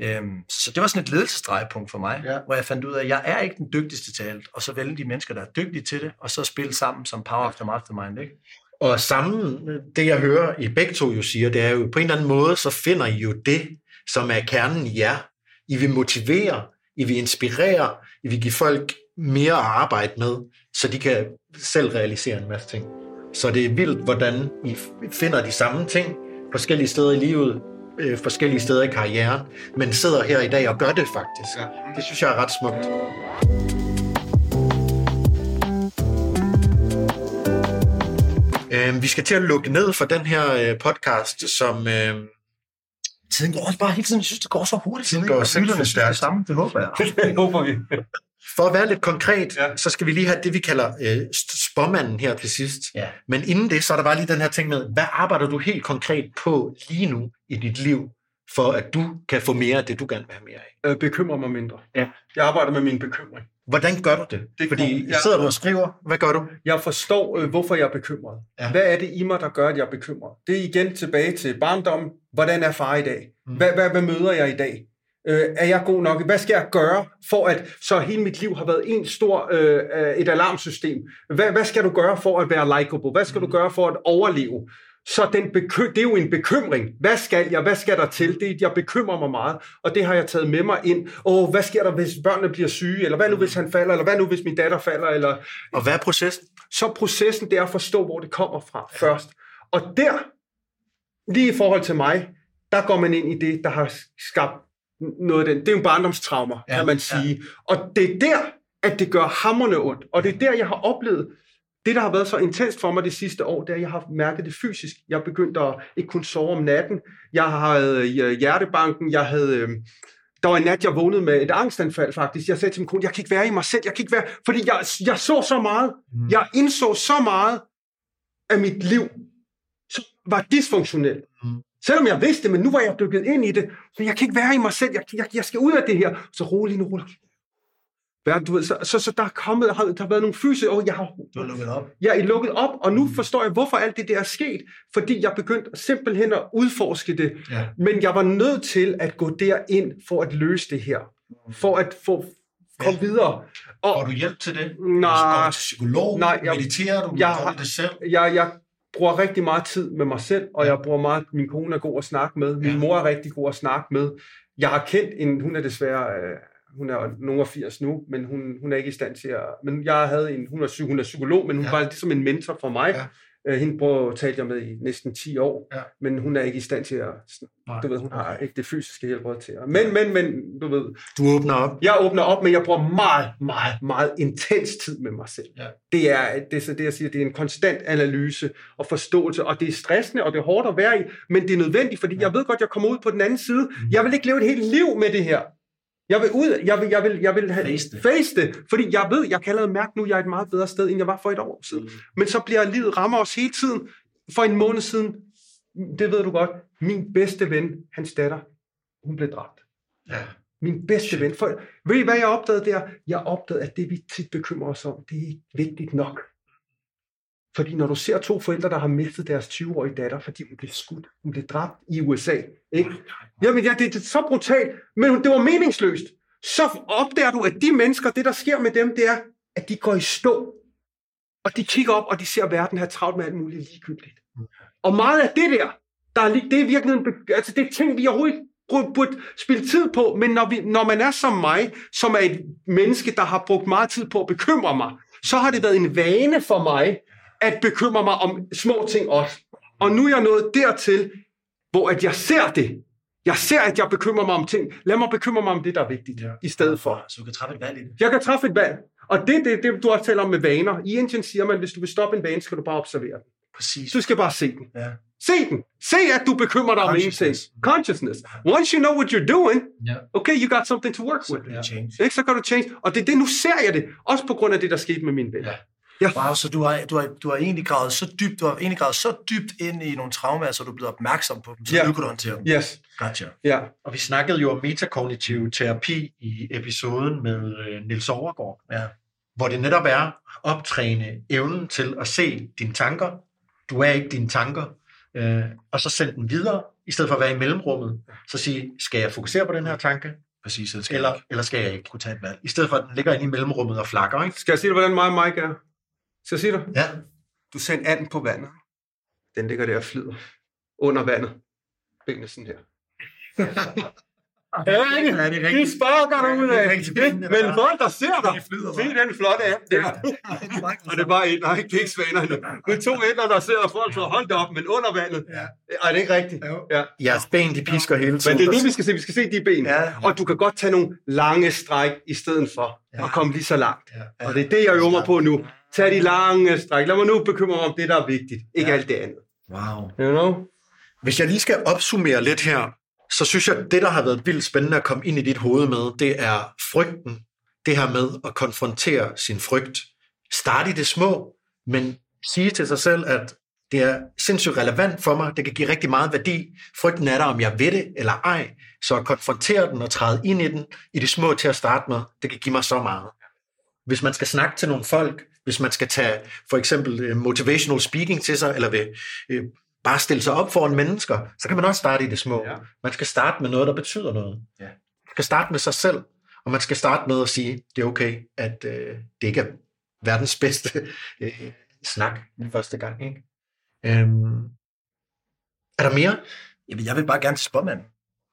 Øhm, så det var sådan et ledelsesdrejepunkt for mig, ja. hvor jeg fandt ud af, at jeg er ikke den dygtigste til alt, og så vælge de mennesker, der er dygtige til det, og så spille sammen som Power of the Mastermind. Ikke? Og sammen, det jeg hører, I begge to jo siger, det er jo på en eller anden måde, så finder I jo det, som er kernen i jer. I vil motivere, I vil inspirere, I vil give folk mere at arbejde med, så de kan selv realisere en masse ting. Så det er vildt, hvordan I finder de samme ting forskellige steder i livet, øh, forskellige steder i karrieren, men sidder her i dag og gør det faktisk. Ja. Det synes jeg er ret smukt. Øh, vi skal til at lukke ned for den her øh, podcast, som... Øh, Tiden går også bare hele tiden. Jeg synes, det går så hurtigt. Tiden går sindssygt stærkt. Det samme, det håber jeg. det håber vi. For at være lidt konkret, ja. så skal vi lige have det, vi kalder øh, spåmanden her til sidst. Ja. Men inden det, så er der bare lige den her ting med, hvad arbejder du helt konkret på lige nu i dit liv, for at du kan få mere af det, du gerne vil have mere af? Øh, bekymrer mig mindre. Ja. Jeg arbejder med min bekymring. Hvordan gør du det? Det Fordi I ja. sidder du og skriver. Hvad gør du? Jeg forstår, øh, hvorfor jeg er bekymret. Ja. Hvad er det i mig, der gør, at jeg er bekymret? Det er igen tilbage til barndommen. Hvordan er far i dag? Mm. Hvad, hvad, hvad møder jeg i dag? Øh, er jeg god nok? Hvad skal jeg gøre, for at så hele mit liv har været en stor øh, øh, et alarmsystem? Hvad, hvad skal du gøre for at være likable? Hvad skal du gøre for at overleve? Så den bekø- det er jo en bekymring. Hvad skal jeg? Hvad skal der til? Det, jeg bekymrer mig meget, og det har jeg taget med mig ind. Åh, hvad sker der, hvis børnene bliver syge? Eller hvad nu, hvis han falder? Eller hvad nu, hvis min datter falder? Eller Og hvad er processen? så processen det er at forstå, hvor det kommer fra først. Og der, lige i forhold til mig, der går man ind i det, der har skabt noget af den. Det er jo barndomstraumer, Ja, ja, kan man sige. Ja. Og det er der, at det gør hammerne ondt. Og det er der, jeg har oplevet, det, der har været så intenst for mig det sidste år, det er, at jeg har mærket det fysisk. Jeg begyndte at ikke kunne sove om natten. Jeg havde hjertebanken, jeg havde... Øh, der var en nat, jeg vågnede med et angstanfald faktisk. Jeg sagde til min kone, jeg kan ikke være i mig selv. Jeg kan ikke være... Fordi jeg, jeg så så meget. Mm. Jeg indså så meget af mit liv, som var dysfunktionelt. Mm. Selvom jeg vidste det, men nu var jeg dykket ind i det. Så jeg kan ikke være i mig selv. Jeg, jeg, jeg skal ud af det her. Så rolig nu, rolig. Verden, Du ved, så, så, så der er kommet, har, der har været nogle fysiske, og jeg har Du har lukket op. jeg er lukket op, og nu forstår jeg, hvorfor alt det der er sket. Fordi jeg begyndte simpelthen at udforske det. Ja. Men jeg var nødt til at gå derind for at løse det her. For at få komme videre. Og Får du hjælp til det? Nej. Går du til psykolog? Nej, jeg- Mediterer du? jeg Gør har- det selv? jeg, jeg bruger rigtig meget tid med mig selv, og jeg bruger meget, min kone er god at snakke med, min Ja. mor er rigtig god at snakke med. Jeg har kendt en, hun er desværre, øh, hun er nogen af 80 nu, men hun, hun er ikke i stand til at, men jeg havde en, hun er, hun er psykolog, men hun Ja. ja. var ligesom en mentor for mig. Ja. Ja. Hende bror talte jeg med i næsten 10 år, Ja. men hun er ikke i stand til at, Nej. du ved, hun har Okay. ikke det fysiske helbred til at. Men, men, men, du ved, Du åbner op. jeg åbner op, men jeg bruger meget, meget, meget intens tid med mig selv. Ja. Det er det, er så det, jeg siger, det er en konstant analyse og forståelse, og det er stressende, og det er hårdt at være i, men det er nødvendigt, fordi jeg ved godt, jeg kommer ud på den anden side. Mm. Jeg vil ikke leve et helt liv med det her. Jeg vil ud, jeg vil, jeg vil, jeg vil have, Face det. face det, fordi jeg ved, jeg kan allerede mærke nu, at jeg er et meget bedre sted, end jeg var for et år siden. Mm. Men så bliver livet rammer os hele tiden. For en måned siden, det ved du godt, min bedste ven, hans datter, hun blev dræbt. Ja. Min bedste ven. For, ved I, hvad jeg opdagede der? Jeg opdagede, at det, vi tit bekymrer os om, det er ikke vigtigt nok. Fordi når du ser to forældre, der har mistet deres 20-årige datter, fordi hun blev skudt, hun blev dræbt i USA, ikke? Jamen, ja, det, det er så brutalt, men det var meningsløst. så opdager du, at de mennesker, det der sker med dem, det er, at de går i stå. Og de kigger op, og de ser verden have travlt med alt muligt ligegyldigt. Og meget af det der, der er, det er virkelig altså det er ting, vi overhovedet burde spille tid på, men når, vi, når man er som mig, som er et menneske, der har brugt meget tid på at bekymre mig, så har det været en vane for mig, at bekymre mig om små ting også. Og nu er jeg nået dertil, hvor at jeg ser det. Jeg ser, at jeg bekymrer mig om ting. Lad mig bekymre mig om det, der er vigtigt, ja. i stedet for. Så du kan træffe et valg i det. Jeg kan træffe et valg. Og det er det, det, du har talt om med vaner. I Indien siger man, hvis du vil stoppe en vane, skal du bare observere den. Præcis. Du skal bare se den. Ja. Se den. Se, at du bekymrer dig om ingenting. Consciousness. Consciousness. Once you know what you're doing, Ja. okay, you got something to work with. Ja. Change. Ikke, så kan du change. Og det er det, nu ser jeg det. Også på grund af det, der skete med min ven. Ja. Ja. Wow, så du har, du, har, du har egentlig gravet så dybt, du har egentlig gravet så dybt ind i nogle traumer, så du er blevet opmærksom på dem, så Ja. du håndtere dem. Yes. Gotcha. Ja. Og vi snakkede jo om metakognitiv terapi i episoden med øh, Nils Overgaard, Ja. hvor det netop er at optræne evnen til at se dine tanker. Du er ikke dine tanker. Øh, og så sende den videre, i stedet for at være i mellemrummet. Så sige, skal jeg fokusere på den her tanke, Præcis, skal eller, eller skal jeg ikke? kunne tage et valg. I stedet for, at den ligger inde i mellemrummet og flakker, ikke? Skal jeg sige dig, hvordan mig og Mike er? Skal jeg sige dig? Ja. Du sender anden på vandet. Den ligger der og flyder. Under vandet. Benene sådan her. Ja, det er Ja, det er rigtigt. De sparker dig ud Ja, det af. er Men der- folk, der ser dig, se den flotte app der. Og det er bare et, nej, det er ikke svanerne. Det er to ender, der ser og folk så holdt op, men under vandet. Ja. Er det ikke rigtigt? Ja. Jeres ben, de pisker hele Men tiden. det er det, vi skal se. Vi skal se de ben. Ja. Og du kan godt tage nogle lange stræk i stedet for Ja. at komme lige så langt. Ja. Og det er det, jeg øver mig på nu. Tag de lange stræk. Lad mig nu bekymre mig om det, der er vigtigt. Ikke Ja. alt det andet. Wow. You know? Hvis jeg lige skal opsummere lidt her, så synes jeg, at det, der har været vildt spændende at komme ind i dit hoved med, det er frygten. Det her med at konfrontere sin frygt. Start i det små, men sige til sig selv, at det er sindssygt relevant for mig. Det kan give rigtig meget værdi. Frygten er der, om jeg ved det eller ej. Så at konfrontere den og træde ind i den i det små til at starte med, det kan give mig så meget. Hvis man skal snakke til nogle folk, hvis man skal tage for eksempel øh, motivational speaking til sig, eller vil øh, bare stille sig op foran mennesker, så kan man også starte i det små. Ja. Man skal starte med noget, der betyder noget. Ja. Man skal starte med sig selv, og man skal starte med at sige, det er okay, at øh, det ikke er verdens bedste øh, snak den første gang. Ikke? Øhm, er der mere? Jamen, jeg vil bare gerne til spåmanden.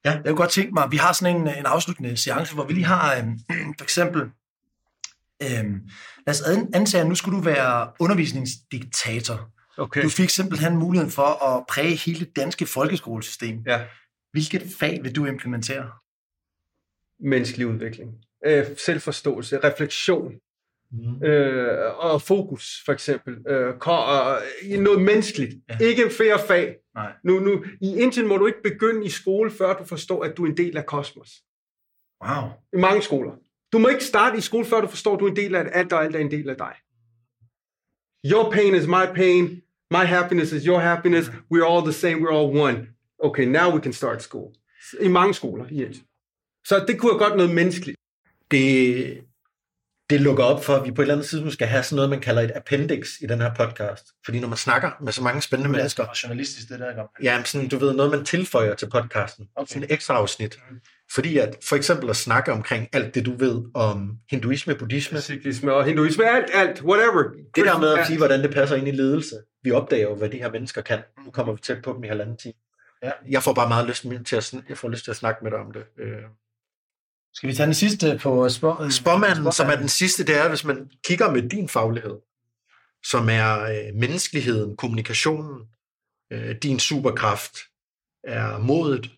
Ja. Jeg kunne godt tænke mig, at vi har sådan en, en afsluttende seance, hvor vi lige har øhm, for eksempel, øhm, lad os an- antage, at nu skulle du være undervisningsdiktator. Okay. Du fik simpelthen muligheden for at præge hele det danske folkeskolesystem. Ja. Hvilket fag vil du implementere? Menneskelig udvikling. Øh, selvforståelse, refleksion, Mm. øh, og fokus, for eksempel. Øh, ko- øh, noget menneskeligt. Ja. Ikke færre fag. Nej. Nu, nu, I Indien må du ikke begynde i skole, før du forstår, at du er en del af kosmos. Wow. I mange skoler. Du må ikke starte i skole, før du forstår, at du er en del af alt, og alt er en del af dig. Your pain is my pain. My happiness is your happiness. We're all the same. We're all one. Okay, now we can start school. I mange skoler i Indien. Så det kunne have godt noget menneskeligt. det, det lukker op for, at vi på et eller andet tidspunkt skal have sådan noget, man kalder et appendix i den her podcast. Fordi når man snakker med så mange spændende mennesker, Og journalistisk, det der, ikke? ja, sådan, du ved, noget man tilføjer til podcasten. Okay. Sådan et ekstra afsnit. Fordi at for eksempel at snakke omkring alt det, du ved om hinduisme, buddhisme, Cyklisme og hinduisme, alt, alt, whatever. det der med at sige, hvordan det passer ind i ledelse. Vi opdager jo, hvad de her mennesker kan. Nu kommer vi tæt på dem i halvanden time. Ja. Jeg får bare meget lyst til at, jeg får lyst til at snakke med dig om det. Øh, Skal vi tage den sidste på spå, Spåmanden, som er den sidste, det er, hvis man kigger med din faglighed, som er øh, menneskeligheden, kommunikationen, øh, din superkraft, er modet,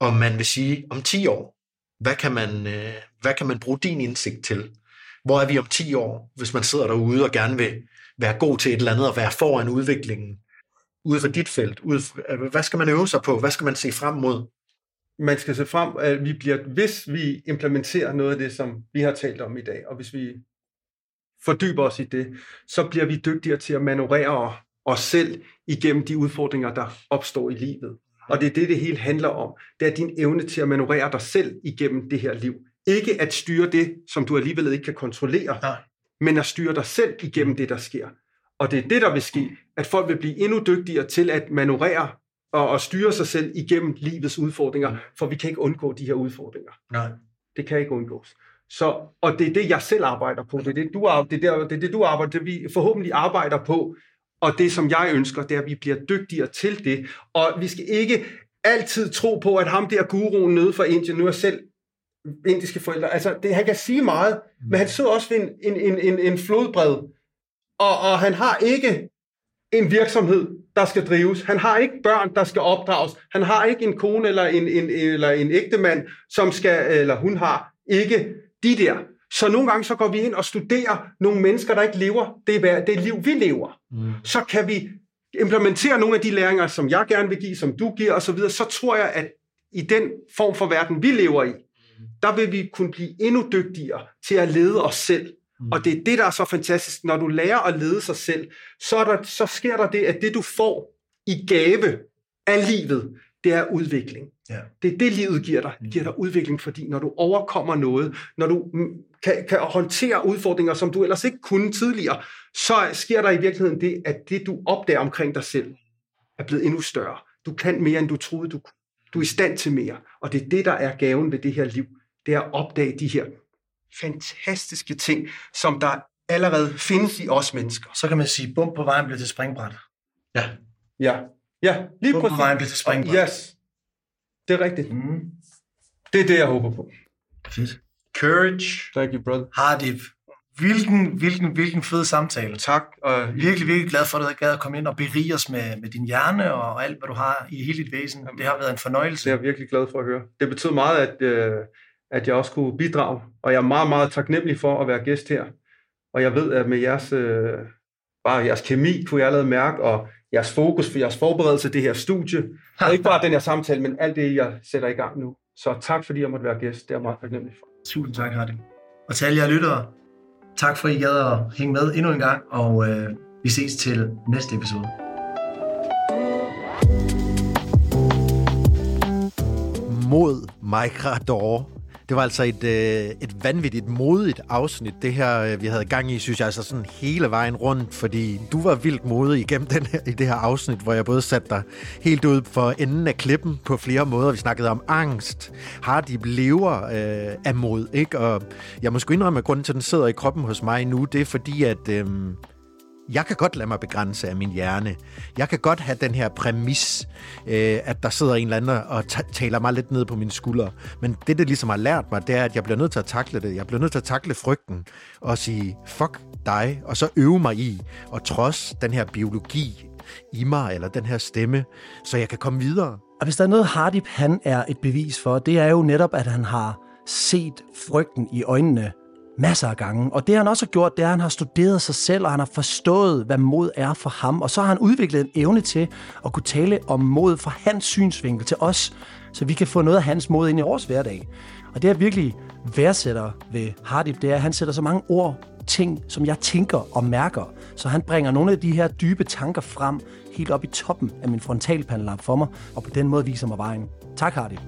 og man vil sige, om 10 år, hvad kan, man, øh, hvad kan man bruge din indsigt til? Hvor er vi om 10 år, hvis man sidder derude og gerne vil være god til et eller andet og være foran udviklingen, ude for dit felt? Ude for, øh, hvad skal man øve sig på? Hvad skal man se frem mod? man skal se frem, at vi bliver, hvis vi implementerer noget af det, som vi har talt om i dag, og hvis vi fordyber os i det, så bliver vi dygtigere til at manøvrere os selv igennem de udfordringer, der opstår i livet. Og det er det, det hele handler om. Det er din evne til at manøvrere dig selv igennem det her liv. Ikke at styre det, som du alligevel ikke kan kontrollere, Nej. men at styre dig selv igennem det, der sker. Og det er det, der vil ske, at folk vil blive endnu dygtigere til at manøvrere og, og styre sig selv igennem livets udfordringer, for vi kan ikke undgå de her udfordringer. Nej. Det kan ikke undgås. Så, og det er det, jeg selv arbejder på. Det er det, du, det er der, det er det, du arbejder, det vi forhåbentlig arbejder på. Og det, som jeg ønsker, det er, at vi bliver dygtigere til det. Og vi skal ikke altid tro på, at ham der guruen nede fra Indien, nu er selv indiske forældre, altså det, han kan sige meget, men han sidder også ved en, en, en, en, en flodbred, og, og han har ikke en virksomhed, der skal drives. Han har ikke børn, der skal opdrages. Han har ikke en kone eller en, en, eller en ægtemand, som skal, eller hun har ikke de der. Så nogle gange så går vi ind og studerer nogle mennesker, der ikke lever det, det liv, vi lever. Mm. Så kan vi implementere nogle af de læringer, som jeg gerne vil give, som du giver osv., så tror jeg, at i den form for verden, vi lever i, der vil vi kunne blive endnu dygtigere til at lede os selv. Mm. Og det er det, der er så fantastisk. Når du lærer at lede sig selv, så, er der, så sker der det, at det, du får i gave af livet, det er udvikling. Ja. Det er det, livet giver dig. Det giver dig udvikling, fordi når du overkommer noget, når du mm, kan, kan håndtere udfordringer, som du ellers ikke kunne tidligere, så sker der i virkeligheden det, at det, du opdager omkring dig selv, er blevet endnu større. Du kan mere, end du troede, du kunne. Du er i stand til mere. Og det er det, der er gaven ved det her liv. Det er at opdage de her fantastiske ting, som der allerede findes i os mennesker. Så kan man sige, bum på vejen bliver til springbræt. Ja. Ja, ja lige på præcis. vejen bliver til springbræt. Yes, det er rigtigt. Mm. Det er det, jeg håber på. Fedt. Courage. Thank you, brother. Hardip. Hvilken, hvilken, hvilken fed samtale. Tak. Og Virkelig, virkelig glad for, at du gad at komme ind og berige os med, med din hjerne og alt, hvad du har i hele dit væsen. Det har været en det fornøjelse. er jeg virkelig glad for at høre. Det betød meget, at, øh, at jeg også kunne bidrage, og jeg er meget, meget taknemmelig for at være gæst her. Og jeg ved, at med jeres, øh, bare jeres kemi kunne jeg allerede mærke, og jeres fokus for jeres forberedelse det her studie, og ikke bare den her samtale, men alt det, jeg sætter i gang nu. Så tak, fordi jeg måtte være gæst. Det er jeg meget taknemmelig for. Tusind tak, Hardip. Og til alle jer lyttere, tak for, at I gad at hænge med endnu en gang, og øh, vi ses til næste episode. mod Mike Rador. Det var altså et, øh, et vanvittigt modigt afsnit, det her, øh, vi havde gang i, synes jeg, altså sådan hele vejen rundt, fordi du var vildt modig igennem den her, i det her afsnit, hvor jeg både satte dig helt ud for enden af klippen på flere måder. Vi snakkede om angst, har de lever øh, af mod, ikke? Og jeg må sgu indrømme, at grunden til, at den sidder i kroppen hos mig nu, det er fordi, at... Øh, jeg kan godt lade mig begrænse af min hjerne. Jeg kan godt have den her præmis, øh, at der sidder en eller anden og taler mig lidt ned på mine skuldre. Men det, det ligesom har lært mig, det er, at jeg bliver nødt til at takle det. Jeg bliver nødt til at takle frygten og sige, fuck dig, og så øve mig i, og trods den her biologi i mig, eller den her stemme, så jeg kan komme videre. Og hvis der er noget, Hardip han er et bevis for, det er jo netop, at han har set frygten i øjnene masser af gange. Og det han også har gjort, det er, at han har studeret sig selv, og han har forstået, hvad mod er for ham. Og så har han udviklet en evne til at kunne tale om mod fra hans synsvinkel til os, så vi kan få noget af hans mod ind i vores hverdag. Og det jeg virkelig værdsætter ved Hardip, det er, at han sætter så mange ord, ting, som jeg tænker og mærker. Så han bringer nogle af de her dybe tanker frem, helt op i toppen af min frontalpanelap for mig, og på den måde viser mig vejen. Tak, Hardip.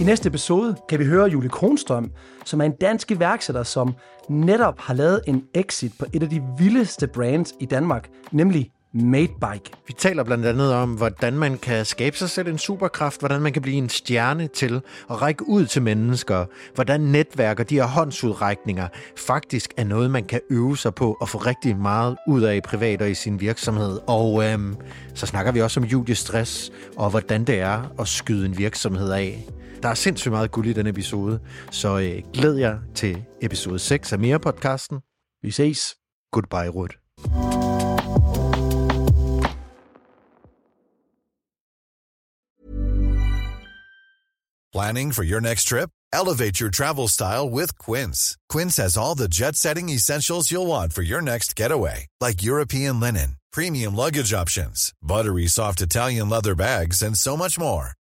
I næste episode kan vi høre Julie Kronstrøm, som er en dansk iværksætter, som netop har lavet en exit på et af de vildeste brands i Danmark, nemlig Madebike. Vi taler blandt andet om, hvordan man kan skabe sig selv en superkraft, hvordan man kan blive en stjerne til at række ud til mennesker, hvordan netværk og de her håndsudrækninger faktisk er noget, man kan øve sig på og få rigtig meget ud af i privat og i sin virksomhed. Og øhm, så snakker vi også om studiestress og hvordan det er at skyde en virksomhed af. Der er sindssygt meget guld i den episode, så øh, glæd jer til episode 6 af Mere podcasten. Vi ses. Goodbye, Rut. Planning for your next trip? Elevate your travel style with Quince. Quince has all the jet setting essentials you'll want for your next getaway, like European linen, premium luggage options, buttery soft Italian leather bags, and so much more.